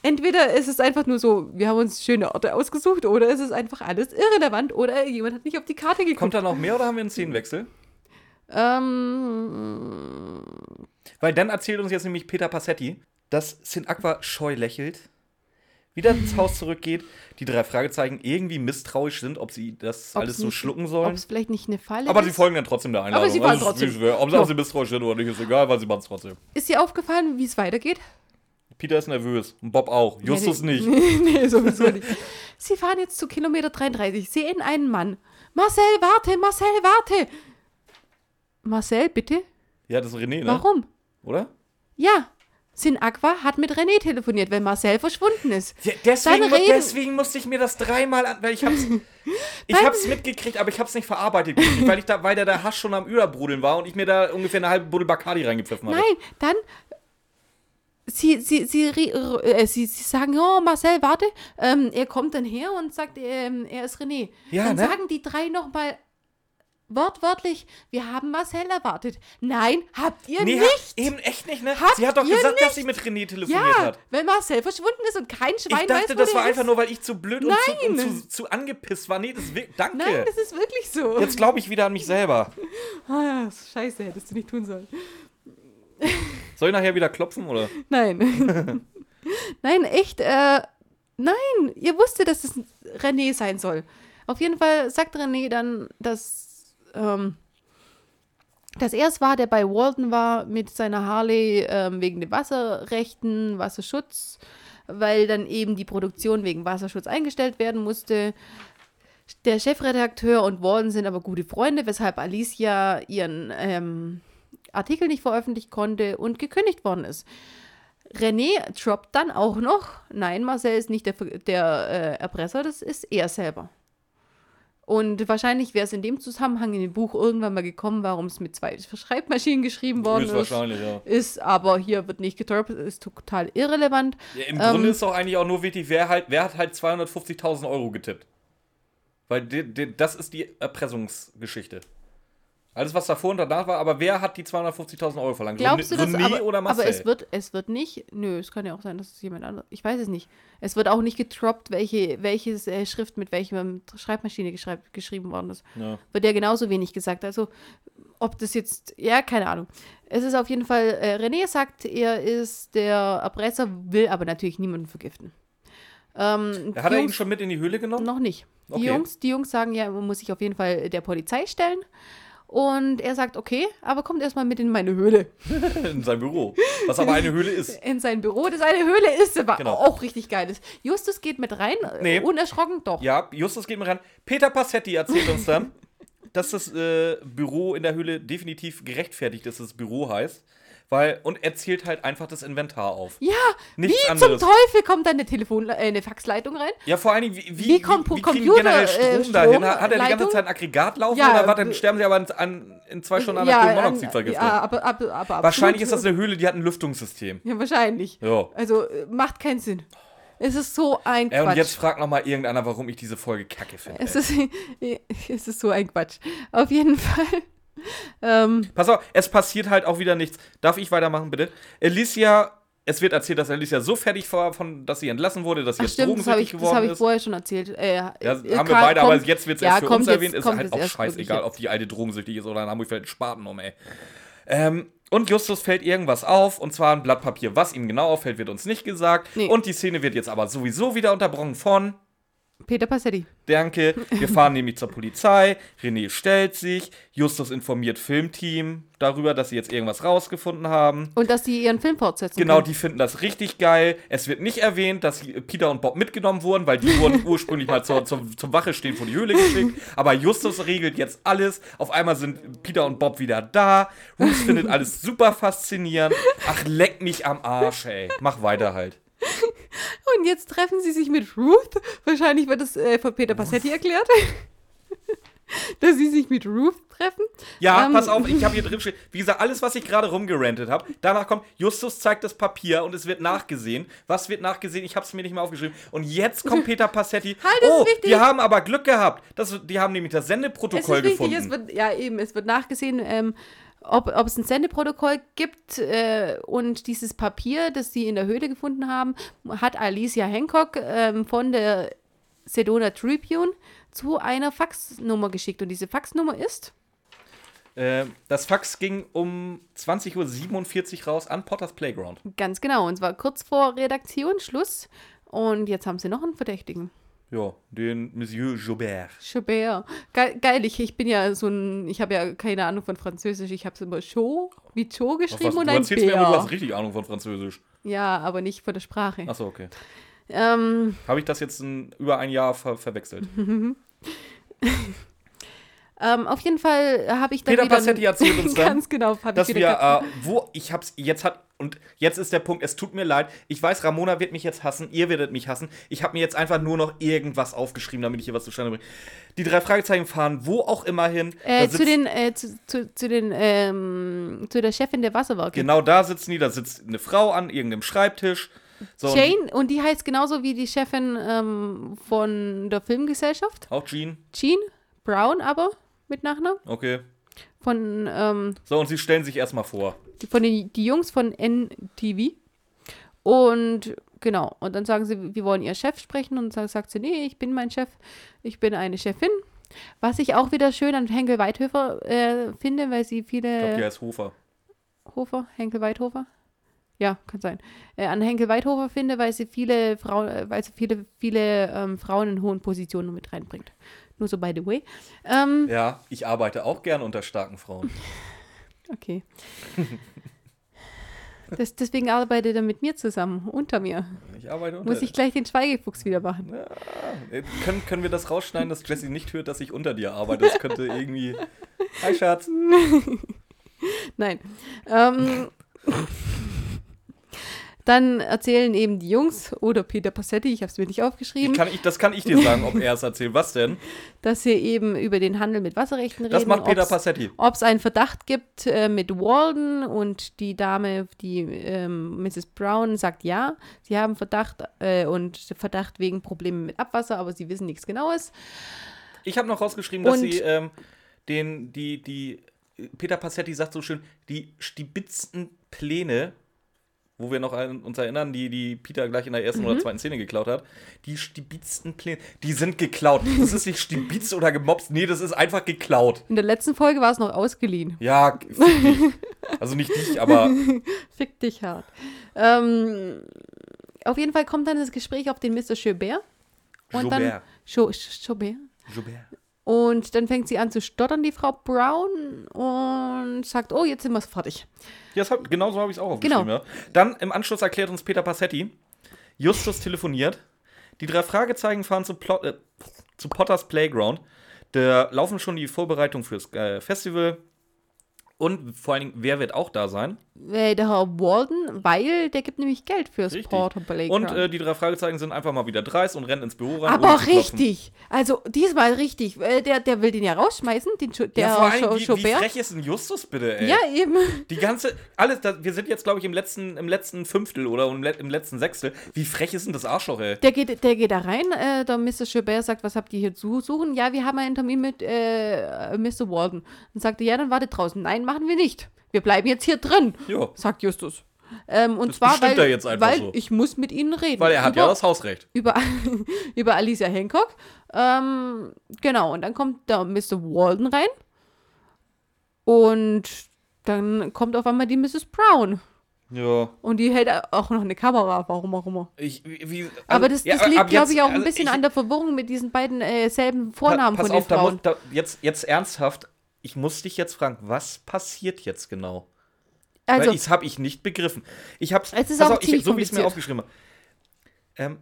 entweder ist es einfach nur so, wir haben uns schöne Orte ausgesucht, oder es ist einfach alles irrelevant, oder jemand hat nicht auf die Karte geguckt. Kommt da noch mehr oder haben wir einen Szenenwechsel? Ähm, Weil dann erzählt uns jetzt nämlich Peter Passetti, dass Sin Aqua scheu lächelt, wieder ins Haus zurückgeht, die drei Fragezeichen irgendwie misstrauisch sind, ob sie das ob's alles so nicht- schlucken Ob sollen. es vielleicht nicht eine Falle Aber ist. sie folgen dann trotzdem der Einladung. Aber sie fahren Also, trotzdem. es wäre. Ob, ob sie misstrauisch sind oder nicht, ist egal, weil sie machen es trotzdem. Ist dir aufgefallen, wie es weitergeht? Peter ist nervös und Bob auch. Justus Nee, nicht. nee, sowieso nicht. Sie fahren jetzt zu Kilometer 33, sehen einen Mann. Marcel, warte, Marcel, warte. Marcel, bitte? Ja, das ist René, ne? Warum? Oder? Ja, Sin Aqua hat mit René telefoniert, weil Marcel verschwunden ist. Ja, deswegen, mu- deswegen musste ich mir das dreimal an, weil ich hab's, ich hab's mitgekriegt, aber ich hab's nicht verarbeitet, gekriegt, weil ich da, weil der, der Hasch schon am Überbrudeln war und ich mir da ungefähr eine halbe Buddel Bacardi reingepfiffen hatte. Nein, dann. Sie, sie, sie, äh, sie, sie sagen, oh, Marcel, warte. Ähm, er kommt dann her und sagt, ähm, er ist René. Ja, dann ne? sagen die drei nochmal wortwörtlich, wir haben Marcel erwartet. Nein, habt ihr Nee, nicht. ha- eben echt nicht, ne? Habt Sie hat doch gesagt, dass nicht? sie mit René telefoniert Ja, hat. weil Marcel verschwunden ist und kein Schwein Ich dachte, weiß, das war einfach ist. nur, weil ich zu blöd und, zu, und zu, zu angepisst war. Nee, das danke. Nein, das ist wirklich so. Jetzt glaube ich wieder an mich selber. Ah, scheiße, hättest du nicht tun sollen. Soll ich nachher wieder klopfen, oder? Nein. Nein, echt, äh, nein, ihr wusstet, dass es René sein soll. Auf jeden Fall sagt René dann, dass, ähm, dass er es war, der bei Walton war mit seiner Harley ähm, wegen den Wasserrechten, Wasserschutz, weil dann eben die Produktion wegen Wasserschutz eingestellt werden musste. Der Chefredakteur und Walton sind aber gute Freunde, weshalb Alicia ihren ähm, Artikel nicht veröffentlichen konnte und gekündigt worden ist. René droppt dann auch noch, nein, Marcel ist nicht der, der äh, Erpresser, das ist er selber. Und wahrscheinlich wäre es in dem Zusammenhang in dem Buch irgendwann mal gekommen, warum es mit zwei Schreibmaschinen geschrieben worden ist. Höchstwahrscheinlich, ja. Ist, aber hier wird nicht gedroppt, ist total irrelevant. ja Im Ähm, Grunde ist doch eigentlich auch nur wichtig, wer, halt, wer hat halt 250.000 Euro getippt. Weil die, die, das ist die Erpressungsgeschichte. Alles, was davor und danach war, aber wer hat die 250.000 Euro verlangt? Glaubst du das? René Aber, oder Marcel? aber es wird, es wird nicht, nö, es kann ja auch sein, dass es jemand anderes, ich weiß es nicht. Es wird auch nicht getroppt, welche, welches äh, Schrift mit welcher Schreibmaschine geschreib, geschrieben worden ist. ja. wird ja genauso wenig gesagt. Also, ob das jetzt, ja, keine Ahnung. Es ist auf jeden Fall, äh, René sagt, er ist der Erpresser, will aber natürlich niemanden vergiften. Ähm, Hat er ihn schon mit in die Höhle genommen? Noch nicht. Die, Okay. Jungs, die Jungs sagen ja, man muss sich auf jeden Fall der Polizei stellen. Und er sagt, okay, aber kommt erstmal mit in meine Höhle. In sein Büro. Was aber eine Höhle ist. In sein Büro, das eine Höhle ist, aber Genau. auch richtig geil ist. Justus geht mit rein, äh, Nee. unerschrocken, doch. Ja, Justus geht mir ran. Peter Passetti erzählt uns dann, dass das äh, Büro in der Höhle definitiv gerechtfertigt ist, dass es Büro heißt. Weil, und er zählt halt einfach das Inventar auf. Ja, Nichts wie anderes. zum Teufel kommt da eine Telefon, äh, eine Faxleitung rein? Ja, vor allen Dingen, wie, wie, Wie kommt wie, wie Computer- generell Strom äh, dahin? Hat er die ganze? Zeit ein Aggregat laufen Ja, oder was? Dann äh, sterben sie aber in, an, in zwei Stunden an der Kohlenmonoxid an- vergiftet. Ja, aber, aber, aber, Wahrscheinlich ist das eine Höhle, die hat ein Lüftungssystem. Ja, wahrscheinlich. Ja. Also, äh, macht keinen Sinn. Es ist so ein Äh, Quatsch. und jetzt fragt noch mal irgendeiner, warum ich diese Folge kacke finde. es, ist, es ist so ein Quatsch. Auf jeden Fall. Ähm, Pass auf, es passiert halt auch wieder nichts. Darf ich weitermachen, bitte? Alicia, es wird erzählt, dass Alicia so fertig war, von, dass sie entlassen wurde, dass sie ach jetzt stimmt, das habe drogensüchtig ich, das geworden hab ich ist. vorher schon erzählt. Äh, Ja, haben wir beide, aber kommt- jetzt wird es ja, erst für uns jetzt- erwähnt. Ist halt auch scheißegal, ob die alte drogensüchtig ist oder in Hamburg fällt ein Spaten um, ey. Ähm, und Justus fällt irgendwas auf, und zwar ein Blatt Papier. Was ihm genau auffällt, wird uns nicht gesagt. Nee. Und die Szene wird jetzt aber sowieso wieder unterbrochen von Peter Passetti. Danke. Wir fahren nämlich zur Polizei. René stellt sich. Justus informiert Filmteam darüber, dass sie jetzt irgendwas rausgefunden haben. Und dass sie ihren Film fortsetzen Genau, können. die finden das richtig geil. Es wird nicht erwähnt, dass Peter und Bob mitgenommen wurden, weil die wurden ursprünglich mal zur, zum, zum Wache stehen vor die Höhle geschickt. Aber Justus regelt jetzt alles. Auf einmal sind Peter und Bob wieder da. Ruth findet alles super faszinierend. Ach, leck mich am Arsch, ey. Mach weiter halt. Und jetzt treffen sie sich mit Ruth. Wahrscheinlich wird es äh, von Peter Passetti erklärt. dass sie sich mit Ruth treffen. Ja, Ähm, pass auf, ich habe hier drin stehen. Wie gesagt, alles, was ich gerade rumgerantet habe. Danach kommt, Justus zeigt das Papier und es wird nachgesehen. Was wird nachgesehen? Ich habe es mir nicht mehr aufgeschrieben. Und jetzt kommt Peter Passetti. Halt, das ist oh, wichtig. die haben aber Glück gehabt. Das, die haben nämlich das Es Sendeprotokoll ist wichtig, gefunden. es wird, ja eben, es wird nachgesehen, ähm, ob, ob es ein Sendeprotokoll gibt äh, und dieses Papier, das sie in der Höhle gefunden haben, hat Alicia Hancock ähm, von der Sedona Tribune zu einer Faxnummer geschickt. Und diese Faxnummer ist äh, das Fax ging um 20.47 Uhr raus an Potters Playground. ganz genau, und zwar kurz vor Redaktionsschluss. Und jetzt haben sie noch einen Verdächtigen. Ja, den Monsieur Joubert. Chabert. Geil, geil ich, ich bin ja so ein, ich habe ja keine Ahnung von Französisch. Ich habe es immer Show, wie Cho was, geschrieben du und ein erzählst mir, du hast Bär. richtig Ahnung von Französisch. Ja, aber nicht von der Sprache. Achso, okay. Ähm, Habe ich das jetzt in, über ein Jahr ver verwechselt? ähm, auf jeden Fall habe ich dann Peter wieder Passetti erzählt uns dann, ganz genau, dass wir, äh, wo, ich hab's, jetzt hat, und jetzt ist der Punkt, es tut mir leid, ich weiß, Ramona wird mich jetzt hassen, ihr werdet mich hassen, ich habe mir jetzt einfach nur noch irgendwas aufgeschrieben, damit ich hier was zustande bringe. Die drei Fragezeichen fahren wo auch immer hin. äh, zu den, äh, zu, zu, zu den, ähm, zu der Chefin der Wasserwerke. Genau da sitzen die, da sitzt eine Frau an irgendeinem Schreibtisch. So, Jane, und die heißt genauso wie die Chefin ähm, von der Filmgesellschaft. Auch Jean, Jean Brown, aber mit Nachnamen. okay. Von, ähm, So, und sie stellen sich erstmal vor. die, von den die Jungs von NTV. Und genau, und dann sagen sie, wir wollen ihr Chef sprechen und dann sagt sie, nee, ich bin mein Chef, ich bin eine Chefin. Was ich auch wieder schön an Henkel Weidhöfer äh, finde, weil sie Ich glaube, die viele heißt Hofer. Hofer, Henkel Weidhofer? Ja, kann sein. Äh, an Henkel Weidhofer finde, weil sie viele Frauen, äh, weil sie viele, viele ähm, Frauen in hohen Positionen mit reinbringt. Nur so by the way. Ähm, Ja, ich arbeite auch gern unter starken Frauen. Okay. Das, deswegen arbeitet er mit mir zusammen, unter mir. Ich arbeite unter Muss ich gleich den Schweigefuchs wieder machen. Äh, können, können wir das rausschneiden, dass Jessie nicht hört, dass ich unter dir arbeite? Das könnte irgendwie. Hi, Schatz. Nein. Ähm, dann erzählen eben die Jungs oder Peter Passetti, ich habe es mir nicht Ich aufgeschrieben, kann ich, das kann ich dir sagen, ob er es erzählt. Was denn? dass sie eben über den Handel mit Wasserrechten reden. Das macht Peter ob's- Passetti. Ob es einen Verdacht gibt äh, mit Walden und die Dame, die ähm, Mrs. Brown sagt ja, sie haben Verdacht äh, und Verdacht wegen Problemen mit Abwasser, aber sie wissen nichts Genaues. Ich habe noch rausgeschrieben, dass Und- sie ähm, den, die, die, Peter Passetti sagt so schön, die stibitzten Pläne, wo wir noch an, uns erinnern, die, die Peter gleich in der ersten Mhm. oder zweiten Szene geklaut hat, die stibitzten Pläne, die sind geklaut. Das ist nicht stibitzt oder gemobst, nee, das ist einfach geklaut. In der letzten Folge war es noch ausgeliehen. Ja, fick dich. Also nicht dich, aber Fick dich hart. Ähm, auf jeden Fall kommt dann das Gespräch auf den Mr. Chaubert. Und dann Joubert. Chau- Chaubert. Joubert. Und dann fängt sie an zu stottern, die Frau Brown, und sagt, oh, jetzt sind wir fertig. Ja, hab, genau so habe ich es auch aufgeschrieben. Genau. Ja. Dann im Anschluss erklärt uns Peter Passetti, Justus telefoniert, die drei Fragezeichen fahren zu, Plot, äh, zu Potters Playground. Da laufen schon die Vorbereitungen fürs äh, Festival. Und vor allen Dingen, wer wird auch da sein? Äh, der Herr Walden, weil der gibt nämlich Geld fürs Richtig. Playground. Und äh, die drei Fragezeichen sind einfach mal wieder dreist und rennen ins Büro rein. Aber richtig. Also diesmal richtig. Äh, der, der will den ja rausschmeißen, den Scho- der Ja, vor allem, wie, wie frech ist denn Justus bitte, ey? Ja, eben. Die ganze, alles, das, wir sind jetzt, glaube ich, im letzten, im letzten Fünftel oder im, im letzten Sechstel. Wie frech ist denn das Arschloch, ey? Der geht, der geht da rein, äh, der Mr. Chaubert sagt, was habt ihr hier zu suchen? Ja, wir haben einen Termin mit Mr. Walden. Und sagte, ja, dann wartet draußen. Nein, machen wir nicht. Wir bleiben jetzt hier drin, Jo, sagt Justus. Ähm, und Das zwar, weil, er weil so. ich muss mit ihnen reden. weil er hat über, ja das Hausrecht. über, über Alicia Hancock. Ähm, genau, und dann kommt der Mr. Walden rein. Und dann kommt auf einmal die Mrs. Brown. Ja. Und die hält auch noch eine Kamera, warum auch immer. Ich, wie, also- Aber das, das ja, liegt, glaube ich, auch ein also bisschen ich- an der Verwirrung mit diesen beiden äh, selben Pa- Vornamen Pass von den auf, da muss, Frauen. da, jetzt, jetzt ernsthaft. Ich muss dich jetzt fragen, was passiert jetzt genau? Also, Weil das habe ich nicht begriffen. Ich hab's, Es auch ich, so wie ich es mir aufgeschrieben habe. Ähm,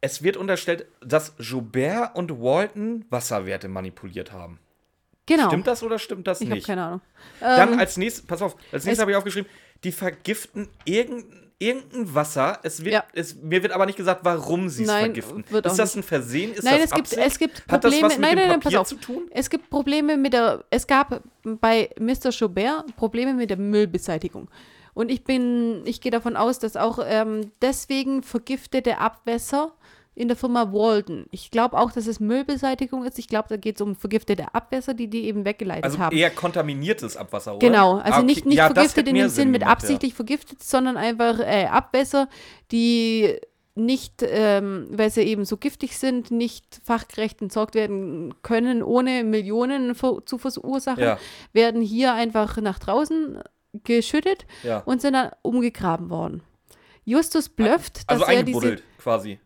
es wird unterstellt, dass Joubert und Walton Wasserwerte manipuliert haben. genau. Stimmt das oder stimmt das ich habe nicht? keine Ahnung. Dann Ähm, als nächstes, pass auf, als nächstes es- habe ich aufgeschrieben, die vergiften irgendein, irgendein Wasser. Es wird, Ja. es, mir wird aber nicht gesagt, warum sie es vergiften. ist das ein Versehen? Ist nein, das es gibt, es gibt Hat das Probleme. was mit nein, nein, nein, pass Papier auf. zu tun? Es gibt Probleme mit der. Es gab bei Mr. Chaubert Probleme mit der Müllbeseitigung. Und ich bin, ich gehe davon aus, dass auch ähm, deswegen vergiftete Abwässer in der Firma Walden. Ich glaube auch, dass es Müllbeseitigung ist. Ich glaube, da geht es um vergiftete Abwässer, die die eben weggeleitet Also haben. eher kontaminiertes Abwasser, oder? Genau, also Ah, okay. nicht, nicht Ja, vergiftet in dem Sinn mit absichtlich vergiftet, sondern einfach äh, Abwässer, die nicht, ähm, weil sie eben so giftig sind, nicht fachgerecht entsorgt werden können, ohne Millionen zu verursachen, Ja, werden hier einfach nach draußen geschüttet ja. und sind dann umgegraben worden. Justus blufft, dass Also er diese. eingebuddelt, quasi.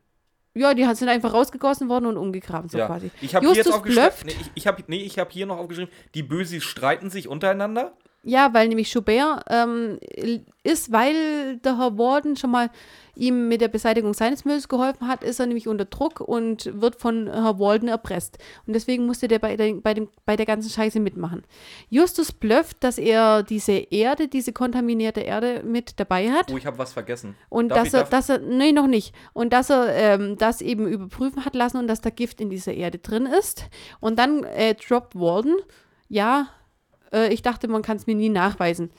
Ja, die sind einfach rausgegossen worden und umgegraben, so ja. quasi. Ich habe hier jetzt aufgeschrieben. Nee, ich, ich habe nee, ich hab hier noch aufgeschrieben, die Bösis streiten sich untereinander. Ja, weil nämlich Joubert ähm, ist, weil der Herr Warden schon mal ihm mit der Beseitigung seines Mülls geholfen hat, ist er nämlich unter Druck und wird von Herr Walden erpresst. Und deswegen musste der bei der, bei, dem, bei der ganzen Scheiße mitmachen. Justus blufft, dass er diese Erde, diese kontaminierte Erde mit dabei hat. Oh, ich habe was vergessen. Und Darf dass ich- er, dass er, nee, noch nicht. Und dass er ähm, das eben überprüfen hat lassen und dass da Gift in dieser Erde drin ist. Und dann äh, droppt Walden, ja, äh, ich dachte, man kann es mir nie nachweisen.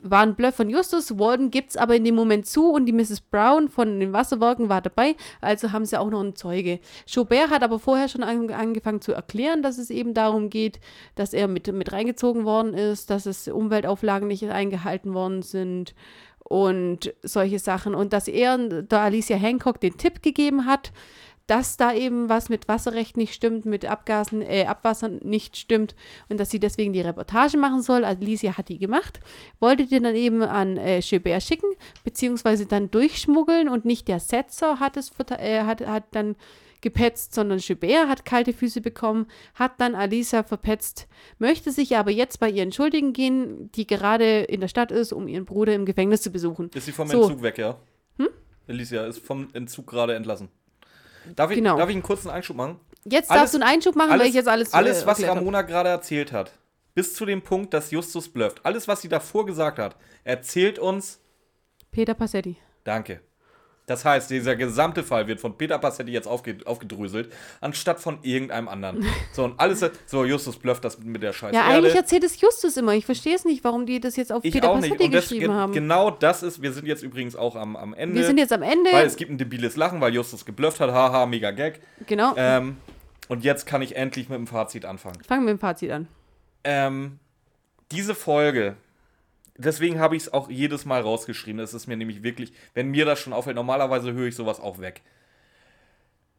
War ein Bluff von Justus, Walden gibt es aber in dem Moment zu und die Mrs. Brown von den Wasserwerken war dabei, also haben sie auch noch einen Zeuge. Chaubert hat aber vorher schon an, angefangen zu erklären, dass es eben darum geht, dass er mit, mit reingezogen worden ist, dass es Umweltauflagen nicht eingehalten worden sind und solche Sachen. Und dass er der Alicia Hancock den Tipp gegeben hat, dass da eben was mit Wasserrecht nicht stimmt, mit Abgasen, äh, Abwasser nicht stimmt und dass sie deswegen die Reportage machen soll. Alicia hat die gemacht, wollte die dann eben an äh, Gilbert schicken, beziehungsweise dann durchschmuggeln und nicht der Setzer hat es äh, hat, hat dann gepetzt, sondern Gilbert hat kalte Füße bekommen, hat dann Alicia verpetzt, möchte sich aber jetzt bei ihr entschuldigen gehen, die gerade in der Stadt ist, um ihren Bruder im Gefängnis zu besuchen. Ist sie vom So. Entzug weg, ja? Hm? Alicia ist vom Entzug gerade entlassen. Darf ich, Genau. darf ich einen kurzen Einschub machen? Jetzt Alles- darfst du einen Einschub machen, weil ich jetzt alles Alles, äh, was. Ramona gerade erzählt hat, bis zu dem Punkt, dass Justus blufft, alles, was sie davor gesagt hat, erzählt uns, Peter Passetti. danke. Das heißt, dieser gesamte Fall wird von Peter Passetti jetzt aufge aufgedröselt, anstatt von irgendeinem anderen. So, und alles, so, Justus blufft das mit der Scheiße. Ja, eigentlich erzählt es Justus immer. Ich verstehe es nicht, warum die das jetzt auf ich Peter. Passetti geschrieben ge haben. genau das ist, wir sind jetzt übrigens auch am, am Ende. Wir sind jetzt am Ende. weil es gibt ein debiles Lachen, weil Justus geblufft hat. Haha, mega Gag. genau. Ähm, und jetzt kann ich endlich mit dem Fazit anfangen. Fangen wir mit dem Fazit an. Ähm, diese Folge, deswegen habe ich es auch jedes Mal rausgeschrieben. Es ist mir nämlich wirklich, wenn mir das schon auffällt, normalerweise höre ich sowas auch weg.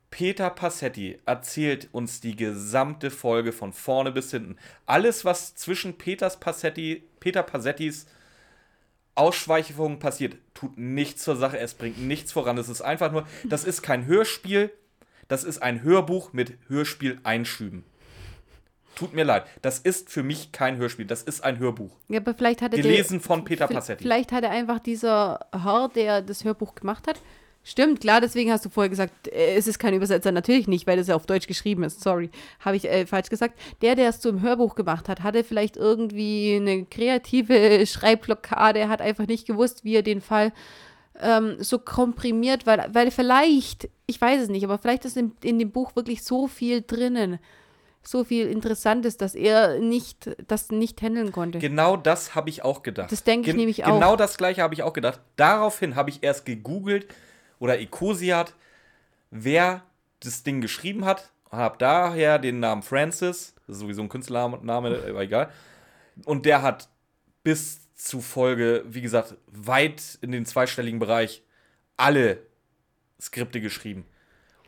Peter Passetti erzählt uns die gesamte Folge von vorne bis hinten. Alles, was zwischen Peters Passetti, Peter Passettis Ausschweifungen passiert, tut nichts zur Sache, es bringt nichts voran. Es ist einfach nur, das ist kein Hörspiel, das ist ein Hörbuch mit Hörspieleinschüben. Tut mir leid, das ist für mich kein Hörspiel, das ist ein Hörbuch. Ja, aber vielleicht hatte Gelesen von Peter Passetti. Vielleicht hatte einfach dieser Herr, der das Hörbuch gemacht hat, Stimmt, klar, deswegen hast du vorher gesagt, äh, es ist kein Übersetzer. Natürlich nicht, weil das ja auf Deutsch geschrieben ist. Sorry, habe ich äh, falsch gesagt. Der, der es zum Hörbuch gemacht hat, hatte vielleicht irgendwie eine kreative Schreibblockade, hat einfach nicht gewusst, wie er den Fall ähm, so komprimiert, weil, weil vielleicht, ich weiß es nicht, aber vielleicht ist in, in dem Buch wirklich so viel drinnen, so viel Interessantes, dass er nicht, das nicht handeln konnte. Genau das habe ich auch gedacht. Das denke ich Gen nämlich auch. Genau das gleiche habe ich auch gedacht. Daraufhin habe ich erst gegoogelt oder Ecosiat, wer das Ding geschrieben hat. Habe daher den Namen Francis, das ist sowieso ein Künstlername, aber egal. Und der hat bis zu Folge, wie gesagt, weit in den zweistelligen Bereich alle Skripte geschrieben.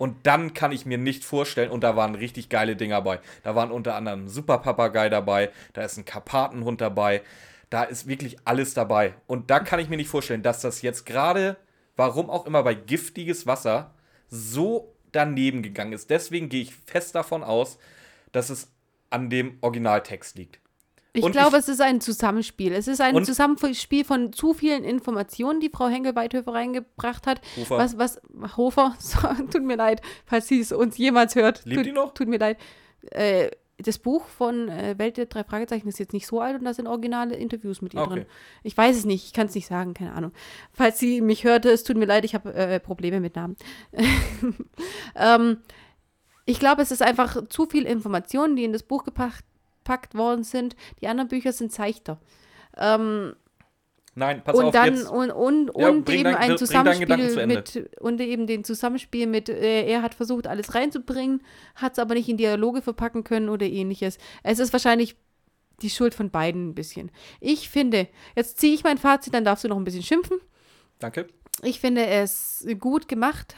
Und dann kann ich mir nicht vorstellen, und da waren richtig geile Dinger dabei. Da waren unter anderem ein Superpapagei dabei, da ist ein Karpatenhund dabei, da ist wirklich alles dabei. Und da kann ich mir nicht vorstellen, dass das jetzt gerade, warum auch immer bei giftiges Wasser, so daneben gegangen ist. Deswegen gehe ich fest davon aus, dass es an dem Originaltext liegt. Ich Und glaube, ich- es ist ein Zusammenspiel. Es ist ein Und- Zusammenspiel von zu vielen Informationen, die Frau Henkel-Weithöfer reingebracht hat. Hofer. Was, was, Hofer, tut mir leid, falls sie es uns jemals hört. Lebt tut, die noch? Tut mir leid. Äh, das Buch von äh, Welt der drei Fragezeichen ist jetzt nicht so alt und da sind originale Interviews mit ihr Okay. drin. Ich weiß es nicht, ich kann es nicht sagen, keine Ahnung. Falls sie mich hörte, es tut mir leid, ich habe äh, Probleme mit Namen. ähm, ich glaube, es ist einfach zu viel Informationen, die in das Buch gepackt, gepackt worden sind. Die anderen Bücher sind seichter. Ähm, Nein, pass und auf, dann jetzt. und, und, Ja, und bring eben dein- ein Zusammenspiel mit und eben den Zusammenspiel mit äh, er hat versucht alles reinzubringen, hat es aber nicht in Dialoge verpacken können oder ähnliches. Es ist wahrscheinlich die Schuld von beiden ein bisschen. Ich finde, jetzt ziehe ich mein Fazit, dann darfst du noch ein bisschen schimpfen. Danke. Ich finde es gut gemacht.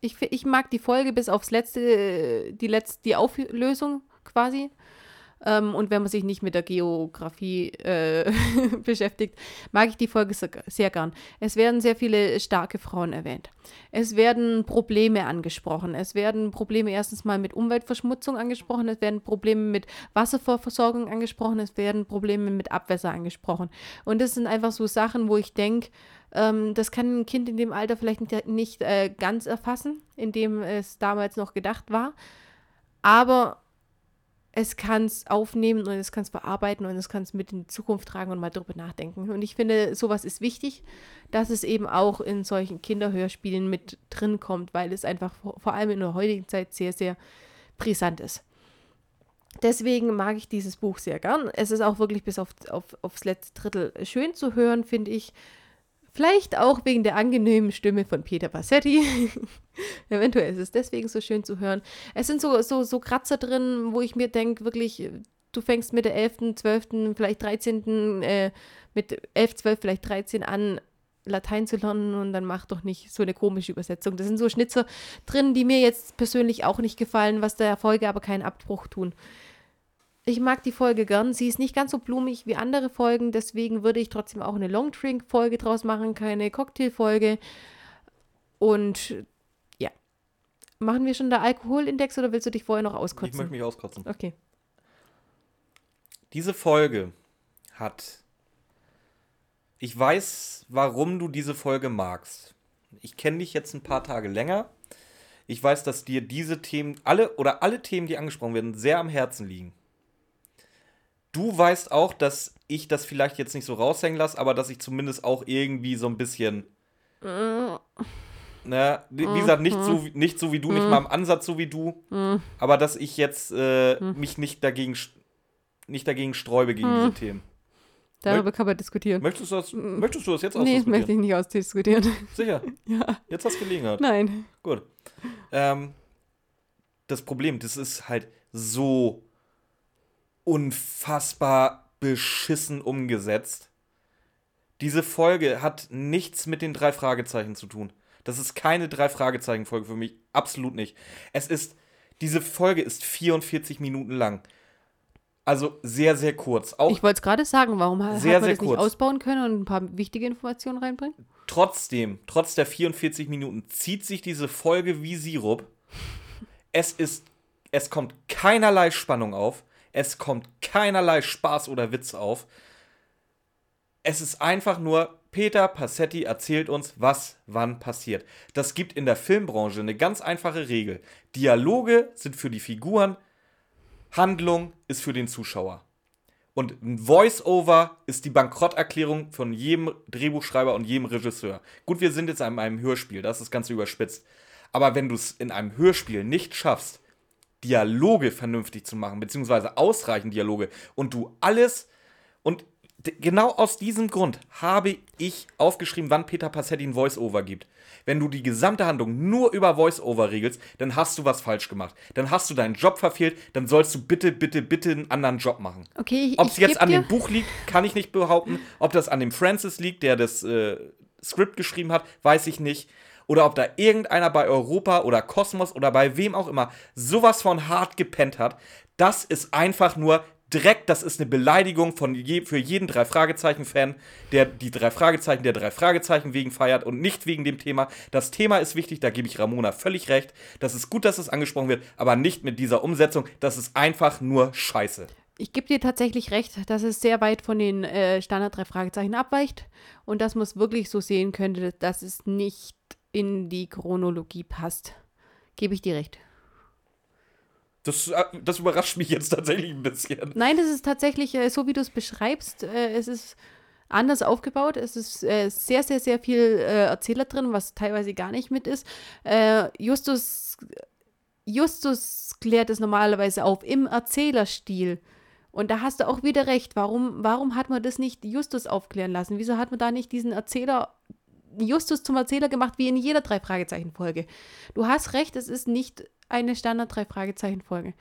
Ich, ich mag die Folge bis aufs letzte, äh, die letzte, die Auflösung quasi. Ähm, und wenn man sich nicht mit der Geografie äh, beschäftigt, mag ich die Folge sehr, gern. Es werden sehr viele starke Frauen erwähnt. Es werden Probleme angesprochen. Es werden Probleme erstens mal mit Umweltverschmutzung angesprochen. Es werden Probleme mit Wasserversorgung angesprochen. Es werden Probleme mit Abwässer angesprochen. Und das sind einfach so Sachen, wo ich denke, ähm, das kann ein Kind in dem Alter vielleicht nicht, nicht äh, ganz erfassen, in dem es damals noch gedacht war. Aber es kann es aufnehmen und es kann es verarbeiten und es kann es mit in die Zukunft tragen und mal drüber nachdenken. Und ich finde, sowas ist wichtig, dass es eben auch in solchen Kinderhörspielen mit drin kommt, weil es einfach vor, vor allem in der heutigen Zeit sehr, sehr brisant ist. Deswegen mag ich dieses Buch sehr gern. Es ist auch wirklich bis auf, auf, aufs letzte Drittel schön zu hören, finde ich. Vielleicht auch wegen der angenehmen Stimme von Peter Bassetti. Eventuell ist es deswegen so schön zu hören. Es sind so, so, so Kratzer drin, wo ich mir denke, wirklich, du fängst mit der 11., 12., vielleicht 13., äh, mit 11, 12, vielleicht 13 an, Latein zu lernen und dann mach doch nicht so eine komische Übersetzung. Das sind so Schnitzer drin, die mir jetzt persönlich auch nicht gefallen, was der Folge aber keinen Abbruch tun. Ich mag die Folge gern. Sie ist nicht ganz so blumig wie andere Folgen, deswegen würde ich trotzdem auch eine Long Drink Folge draus machen, keine Cocktail Folge. Und ja. Machen wir schon der Alkoholindex oder willst du dich vorher noch Ich auskotzen? möchte mich auskotzen. Okay. Diese Folge hat. Ich weiß, warum du diese Folge magst. Ich kenne dich jetzt ein paar Tage länger. Ich weiß, dass dir diese Themen, alle oder alle Themen, die angesprochen werden, sehr am Herzen liegen. Du weißt auch, dass ich das vielleicht jetzt nicht so raushängen lasse, aber dass ich zumindest auch irgendwie so ein bisschen. Ne, wie gesagt, nicht so, wie- nicht so wie du, nicht mal im Ansatz so wie du, aber dass ich jetzt äh, mich nicht dagegen, nicht dagegen sträube gegen diese Themen. Darüber kann man diskutieren. Möchtest du das, möchtest du das jetzt Nee, das möchte ausdiskutieren? ich nicht ausdiskutieren. Sicher, ja. jetzt hast du Gelegenheit. Nein. Gut. Ähm, das Problem, das ist halt so unfassbar beschissen umgesetzt. Diese Folge hat nichts mit den drei Fragezeichen zu tun. Das ist keine drei Fragezeichen Folge für mich, absolut nicht. Es ist diese Folge ist 44 Minuten lang. Also sehr sehr kurz. Auch Ich wollte es gerade sagen, warum Sehr, hat man sehr das nicht kurz. ausbauen können und ein paar wichtige Informationen reinbringen? trotzdem, trotz der 44 Minuten, zieht sich diese Folge wie Sirup. Es ist, es kommt keinerlei Spannung auf. Es kommt keinerlei Spaß oder Witz auf. Es ist einfach nur Peter Passetti erzählt uns, was wann passiert. Das gibt in der Filmbranche eine ganz einfache Regel. Dialoge sind für die Figuren, Handlung ist für den Zuschauer. Und ein Voice-Over ist die Bankrotterklärung von jedem Drehbuchschreiber und jedem Regisseur. Gut, wir sind jetzt in einem Hörspiel, das ist das Ganze überspitzt. Aber wenn du es in einem Hörspiel nicht schaffst, Dialoge vernünftig zu machen, beziehungsweise ausreichend Dialoge, und du alles und genau aus diesem Grund habe ich aufgeschrieben, wann Peter Passetti ein Voice-Over gibt. Wenn du die gesamte Handlung nur über Voice-Over regelst, dann hast du was falsch gemacht. Dann hast du deinen Job verfehlt, dann sollst du bitte, bitte, bitte einen anderen Job machen. Okay, ich, Ob es jetzt an dir, dem Buch liegt, kann ich nicht behaupten. Ob das an dem Francis liegt, der das äh, Skript geschrieben hat, weiß ich nicht. Oder ob da irgendeiner bei Europa oder Kosmos oder bei wem auch immer sowas von hart gepennt hat. Das ist einfach nur direkt, das ist eine Beleidigung von je, für jeden Drei-Fragezeichen-Fan, der die drei Fragezeichen der drei Fragezeichen wegen feiert und nicht wegen dem Thema. Das Thema ist wichtig, da gebe ich Ramona völlig recht. Das ist gut, dass es angesprochen wird, aber nicht mit dieser Umsetzung. Das ist einfach nur Scheiße. Ich gebe dir tatsächlich recht, dass es sehr weit von den äh, Standard drei Fragezeichen abweicht und dass man es wirklich so sehen könnte, dass es nicht in die Chronologie passt. Gebe ich dir recht. Das, äh, das überrascht mich jetzt tatsächlich ein bisschen. Nein, das ist tatsächlich äh, so, wie du es beschreibst. Äh, es ist anders aufgebaut. Es ist sehr, sehr, sehr viel äh, Erzähler drin, was teilweise gar nicht mit ist. Justus, Justus klärt es normalerweise auf im Erzählerstil. Und da hast du auch wieder recht. Warum, warum hat man das nicht Justus aufklären lassen? Wieso hat man da nicht diesen Erzähler, Justus zum Erzähler gemacht, wie in jeder Drei-Fragezeichen-Folge? Du hast recht, es ist nicht eine Standard-Drei-Fragezeichen-Folge.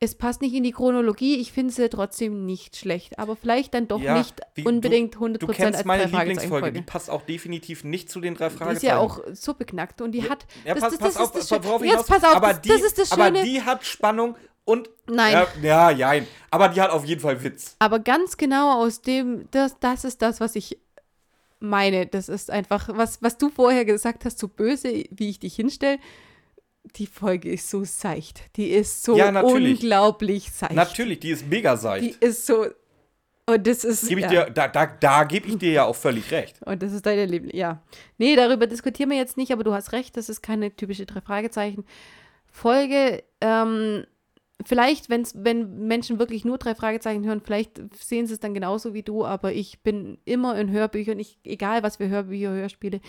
Es passt nicht in die Chronologie, ich finde sie trotzdem nicht schlecht, aber vielleicht dann doch Ja, nicht wie- unbedingt 100% Du kennst als meine Drei-Fragezeichen-Folge. Lieblingsfolge, die passt auch definitiv nicht zu den drei Die Fragezeichen. ist ja auch so beknackt und die hat. Ja, das, pass, das, pass das auf, ist das worauf ich Jetzt pass auf, aber das, die, das ist das Aber Schöne. die hat Spannung und. Nein. Ja, ja, jein. Aber die hat auf jeden Fall Witz. Aber ganz genau aus dem, das, das ist das, was ich meine. Das ist einfach, was, was du vorher gesagt hast, so böse, wie ich dich hinstelle. Die Folge ist so seicht. Die ist so Ja, unglaublich seicht. Natürlich, die ist mega Die seicht. ist so. Und das ist. Gebe ich ja. dir, da, da, da gebe ich dir ja auch völlig recht. Und das ist deine Liebling. Ja. Nee, darüber diskutieren wir jetzt nicht, aber du hast recht, das ist keine typische Drei-Fragezeichen-Folge. Ähm, vielleicht, wenn's, wenn Menschen wirklich nur drei Fragezeichen hören, vielleicht sehen sie es dann genauso wie du, aber ich bin immer in Hörbüchern, ich, egal was für Hörbücher, Hörspiele.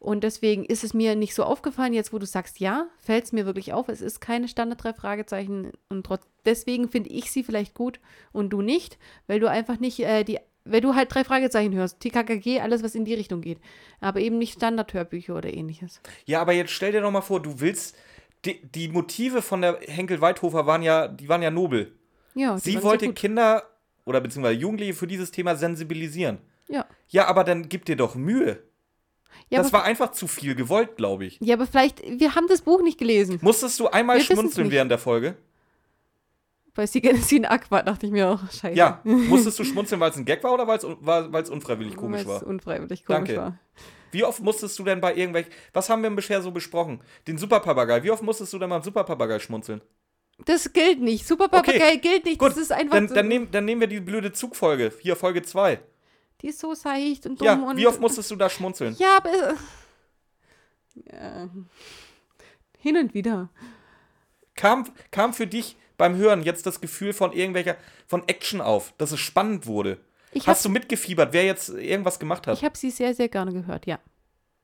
Und deswegen ist es mir nicht so aufgefallen, jetzt wo du sagst, ja, fällt es mir wirklich auf. Es ist keine Standard drei Fragezeichen und trotz, deswegen finde ich sie vielleicht gut und du nicht, weil du einfach nicht äh, die, weil du halt drei Fragezeichen hörst, TKKG, alles was in die Richtung geht, aber eben nicht Standardhörbücher oder ähnliches. Ja, aber jetzt stell dir doch mal vor, du willst. Die, die Motive von der Henkel-Weithofer waren ja, die waren ja nobel. Ja, Sie wollte. Kinder oder beziehungsweise Jugendliche für dieses Thema sensibilisieren. Ja. Ja, aber dann gib dir doch Mühe. Ja, das war einfach zu viel gewollt, glaube ich. ja, aber vielleicht, wir haben das Buch nicht gelesen. Musstest du einmal Wir schmunzeln während der Folge? Bei Sigen Aqua dachte ich mir auch, scheiße. Ja. Musstest du schmunzeln, weil es ein Gag war oder weil es un- weil- weil es unfreiwillig komisch Weil es war? unfreiwillig komisch Danke. war. Wie oft musstest du denn bei irgendwelchen. Was haben wir bisher so besprochen? Den Superpapagei. Wie oft musstest du denn beim Superpapagei schmunzeln? Das gilt nicht. Superpapagei gilt nicht. Gut, das ist einfach Dann, so, dann, nehm, dann nehmen wir die blöde Zugfolge. Hier, Folge 2. Die ist so seicht und dumm Ja, und. wie oft musstest du da schmunzeln? Ja, aber. äh. Hin und wieder. Kam, kam für dich beim Hören jetzt das Gefühl von irgendwelcher. von Action auf, dass es spannend wurde? Ich habe Hast du mitgefiebert, wer jetzt irgendwas gemacht hat? ich hab sie sehr, sehr gerne gehört, ja.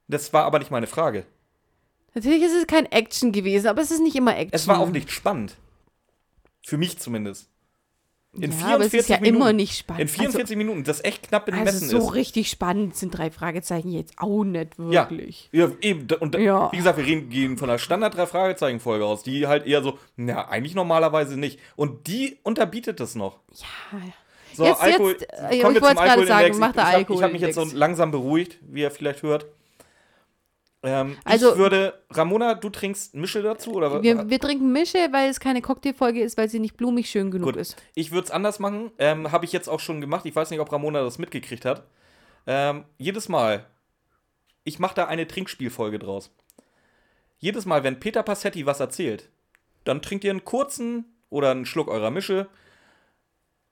Das war aber nicht meine Frage. Natürlich ist es kein Action gewesen, aber es ist nicht immer Action. Es war auch nicht spannend. Für mich zumindest. In ja, aber es 44 ist ja Minuten. immer nicht spannend. In 44 Minuten, das echt knapp also, bemessen also so ist. richtig spannend sind drei Fragezeichen jetzt auch nicht Ja. wirklich. Ja, eben. da- Und Ja. wie gesagt, wir reden, gehen von einer Standard-Drei-Fragezeichen-Folge aus, die halt eher so, na, eigentlich normalerweise nicht. Und die unterbietet das noch. Ja, So, Jetzt- Alkohol. jetzt, äh, kommen ich zum gerade sagen, mach Ich, der ich habe hab mich jetzt so langsam beruhigt, wie ihr vielleicht hört. Ähm, Also- ich würde, Ramona, du trinkst Mische dazu? Oder was? wir, wir trinken Mische, weil es keine Cocktailfolge ist, weil sie nicht blumig schön genug Gut. ist. Ich würde es anders machen. Ähm, Habe ich jetzt auch schon gemacht. Ich weiß nicht, ob Ramona das mitgekriegt hat. Ähm, jedes Mal, ich mache da eine Trinkspielfolge draus. Jedes Mal, wenn Peter Passetti was erzählt, dann trinkt ihr einen kurzen oder einen Schluck eurer Mische.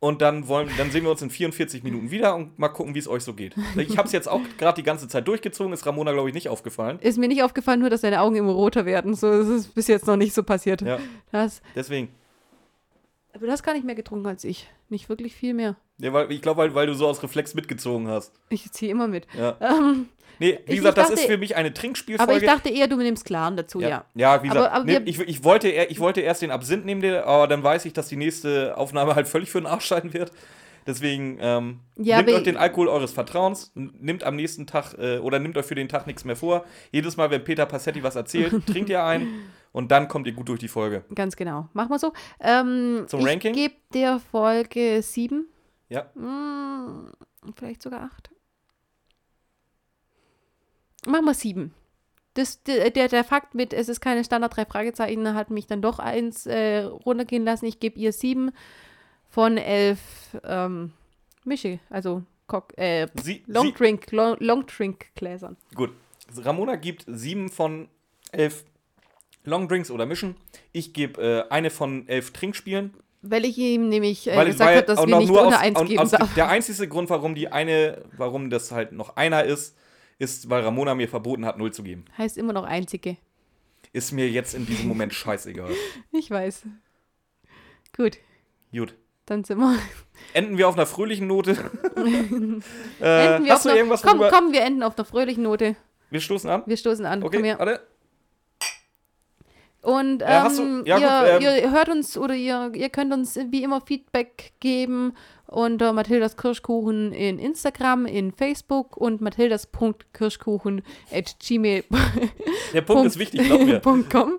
Und dann, wollen, dann sehen wir uns in 44 Minuten wieder und mal gucken, wie es euch so geht. Ich habe es jetzt auch gerade die ganze Zeit durchgezogen, ist Ramona, glaube ich, nicht aufgefallen. Ist mir nicht aufgefallen, nur dass deine Augen immer roter werden. So das ist bis jetzt noch nicht so passiert. Ja, Das, deswegen. aber du hast gar nicht mehr getrunken als ich. Nicht wirklich viel mehr. Ja, weil, ich glaube, weil, weil du so aus Reflex mitgezogen hast. Ich ziehe immer mit. Ja. Ähm, Nee, wie Ich- gesagt, ich das ist dachte- für mich eine Trinkspielfolge. aber ich dachte eher, du nimmst Klaren dazu, ja. Ja, ja wie Aber- gesagt, aber nee, wir- ich, ich, wollte, ich wollte erst den Absinth nehmen, aber dann weiß ich, dass die nächste Aufnahme halt völlig für den Arsch sein wird. Deswegen ähm, Ja, nehmt euch den Alkohol eures Vertrauens, n- nimmt am nächsten Tag äh, oder nimmt euch für den Tag nichts mehr vor. Jedes Mal, wenn Peter Passetti was erzählt, trinkt ihr ein und dann kommt ihr gut durch die Folge. Ganz genau. Mach mal so. Ähm, Zum ich Ranking? gebe der Folge 7. Ja. Hm, vielleicht sogar 8. Mach mal 7. Das, der, der, Fakt mit, es ist keine Standard drei Fragezeichen, hat mich dann doch eins äh, runtergehen lassen. Ich gebe ihr 7 von 11 ähm, Mische, also Cock, äh, Sie, Long sie, Drink, Long, Long Drink Gläsern. gut. Ramona gibt sieben von elf Longdrinks oder Mischen. Ich gebe äh, eine von elf Trinkspielen. Weil ich ihm nämlich äh, Weil, gesagt habe, dass wir nicht nur aus, 1 aus, geben aus. Der einzige Grund, warum die eine, warum das halt noch einer ist, ist, weil Ramona mir verboten hat, null zu geben. Heißt immer noch einzige. Ist mir jetzt in diesem Moment scheißegal. Ich weiß. Gut, Gut. dann sind wir. Enden wir auf einer fröhlichen Note. äh, enden wir hast du auf irgendwas, komm, komm, wir enden auf einer fröhlichen Note. Wir stoßen an. Wir stoßen an. Okay, Komm her. warte. Und Äh, hast du- ähm, ja, ihr, gut, ähm, ihr hört uns oder ihr, ihr könnt uns wie immer Feedback geben unter Mathildas Kirschkuchen in Instagram, in Facebook und mathildas.kirschkuchen at gmail. Der Punkt ist wichtig, glaub mir. .com.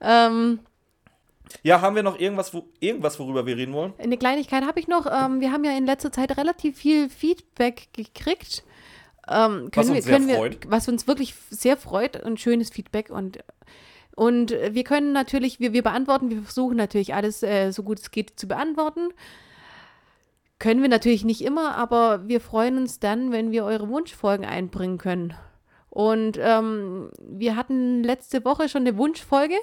ähm, Ja, haben wir noch irgendwas, wo, irgendwas, worüber wir reden wollen? Eine Kleinigkeit habe ich noch. Ähm, wir haben ja in letzter Zeit relativ viel Feedback gekriegt. Ähm, Was wir, uns sehr wir, freut. Was uns wirklich sehr freut und schönes Feedback. Und, und wir können natürlich, wir, wir beantworten, wir versuchen natürlich alles äh, so gut es geht zu beantworten. Können wir natürlich nicht immer, aber wir freuen uns dann, wenn wir eure Wunschfolgen einbringen können. Und ähm, wir hatten letzte Woche schon eine Wunschfolge,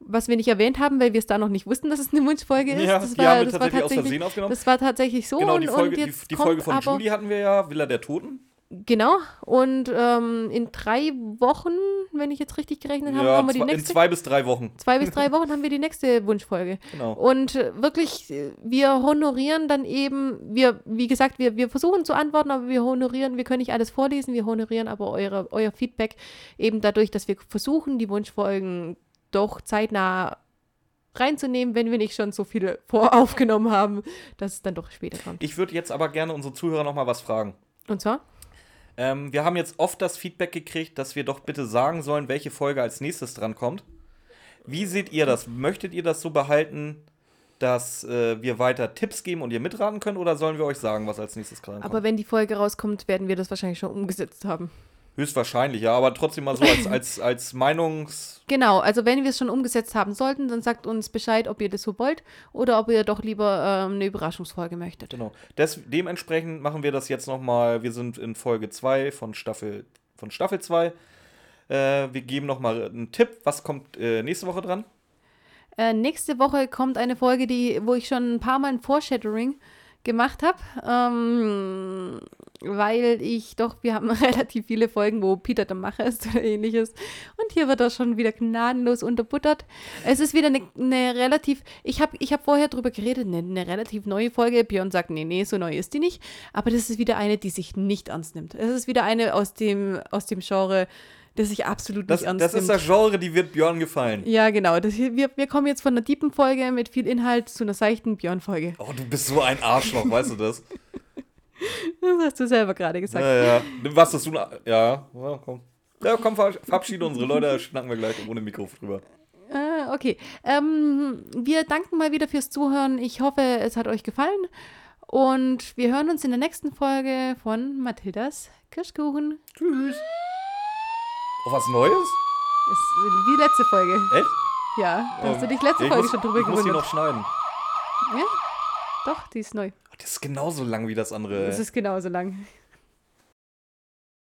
was wir nicht erwähnt haben, weil wir es da noch nicht wussten, dass es eine Wunschfolge ist. Ja, das die war, das war tatsächlich aus tatsächlich Versehen aufgenommen. das war tatsächlich so. genau, und, die Folge, und die, jetzt die kommt Folge von aber, Julie hatten wir ja, Villa der Toten. Genau. Und ähm, in drei Wochen, wenn ich jetzt richtig gerechnet habe, Ja, haben wir die zwei, in nächste. zwei bis drei Wochen. zwei bis drei Wochen haben wir die nächste Wunschfolge. Genau. Und äh, wirklich, äh, wir honorieren dann eben, wir, wie gesagt, wir, wir versuchen zu antworten, aber wir honorieren, wir können nicht alles vorlesen, wir honorieren aber eure, euer Feedback eben dadurch, dass wir versuchen, die Wunschfolgen doch zeitnah reinzunehmen, wenn wir nicht schon so viele voraufgenommen haben, dass es dann doch später kommt. Ich würde jetzt aber gerne unsere Zuhörer noch mal was fragen. Und zwar? Ähm, wir haben jetzt oft das Feedback gekriegt, dass wir doch bitte sagen sollen, welche Folge als nächstes drankommt. Wie seht ihr das? Möchtet ihr das so behalten, dass äh, wir weiter Tipps geben und ihr mitraten könnt, oder sollen wir euch sagen, was als nächstes drankommt? Aber wenn die Folge rauskommt, werden wir das wahrscheinlich schon umgesetzt haben. Höchstwahrscheinlich, ja, aber trotzdem mal so als, als, als Meinungs. Genau, also wenn wir es schon umgesetzt haben sollten, dann sagt uns Bescheid, ob ihr das so wollt oder ob ihr doch lieber ähm, eine Überraschungsfolge möchtet. Genau. Des, dementsprechend machen wir das jetzt nochmal. Wir sind in Folge 2 von Staffel von Staffel 2. Äh, wir geben nochmal einen Tipp. Was kommt äh, nächste Woche dran? Äh, nächste Woche kommt eine Folge, die, wo ich schon ein paar Mal ein Foreshadowing gemacht habe, ähm, weil ich doch, wir haben relativ viele Folgen, wo Peter der Macher ist oder ähnliches und hier wird er schon wieder gnadenlos unterbuttert. Es ist wieder eine, eine relativ, ich habe ich hab vorher drüber geredet, eine, eine relativ neue Folge, Björn sagt, nee, nee, so neu ist die nicht, aber das ist wieder eine, die sich nicht ernst nimmt. Es ist wieder eine aus dem, aus dem Genre, das sich absolut Das, nicht ernst das nimmt. ist das Genre, die wird Björn gefallen. Ja, genau. Das wir, wir kommen jetzt von einer deepen Folge mit viel Inhalt zu einer seichten Björn-Folge. Oh, du bist so ein Arschloch, weißt du das? Das hast du selber gerade gesagt. Ja, ja. Was das du. Ja, ja, komm. Ja, komm, ver- verabschiede unsere Leute, schnacken wir gleich ohne Mikro drüber. Äh, okay. Ähm, wir danken mal wieder fürs Zuhören. Ich hoffe, es hat euch gefallen. Und wir hören uns in der nächsten Folge von Mathildas Kirschkuchen. Tschüss. Oh, was Neues? Das ist wie letzte Folge. Echt? Ja, da hast du dich letzte Folge muss, schon drüber Ich muss die gewundert. noch schneiden. Ja? Doch, die ist neu. Das ist genauso lang wie das andere. Das ist genauso lang.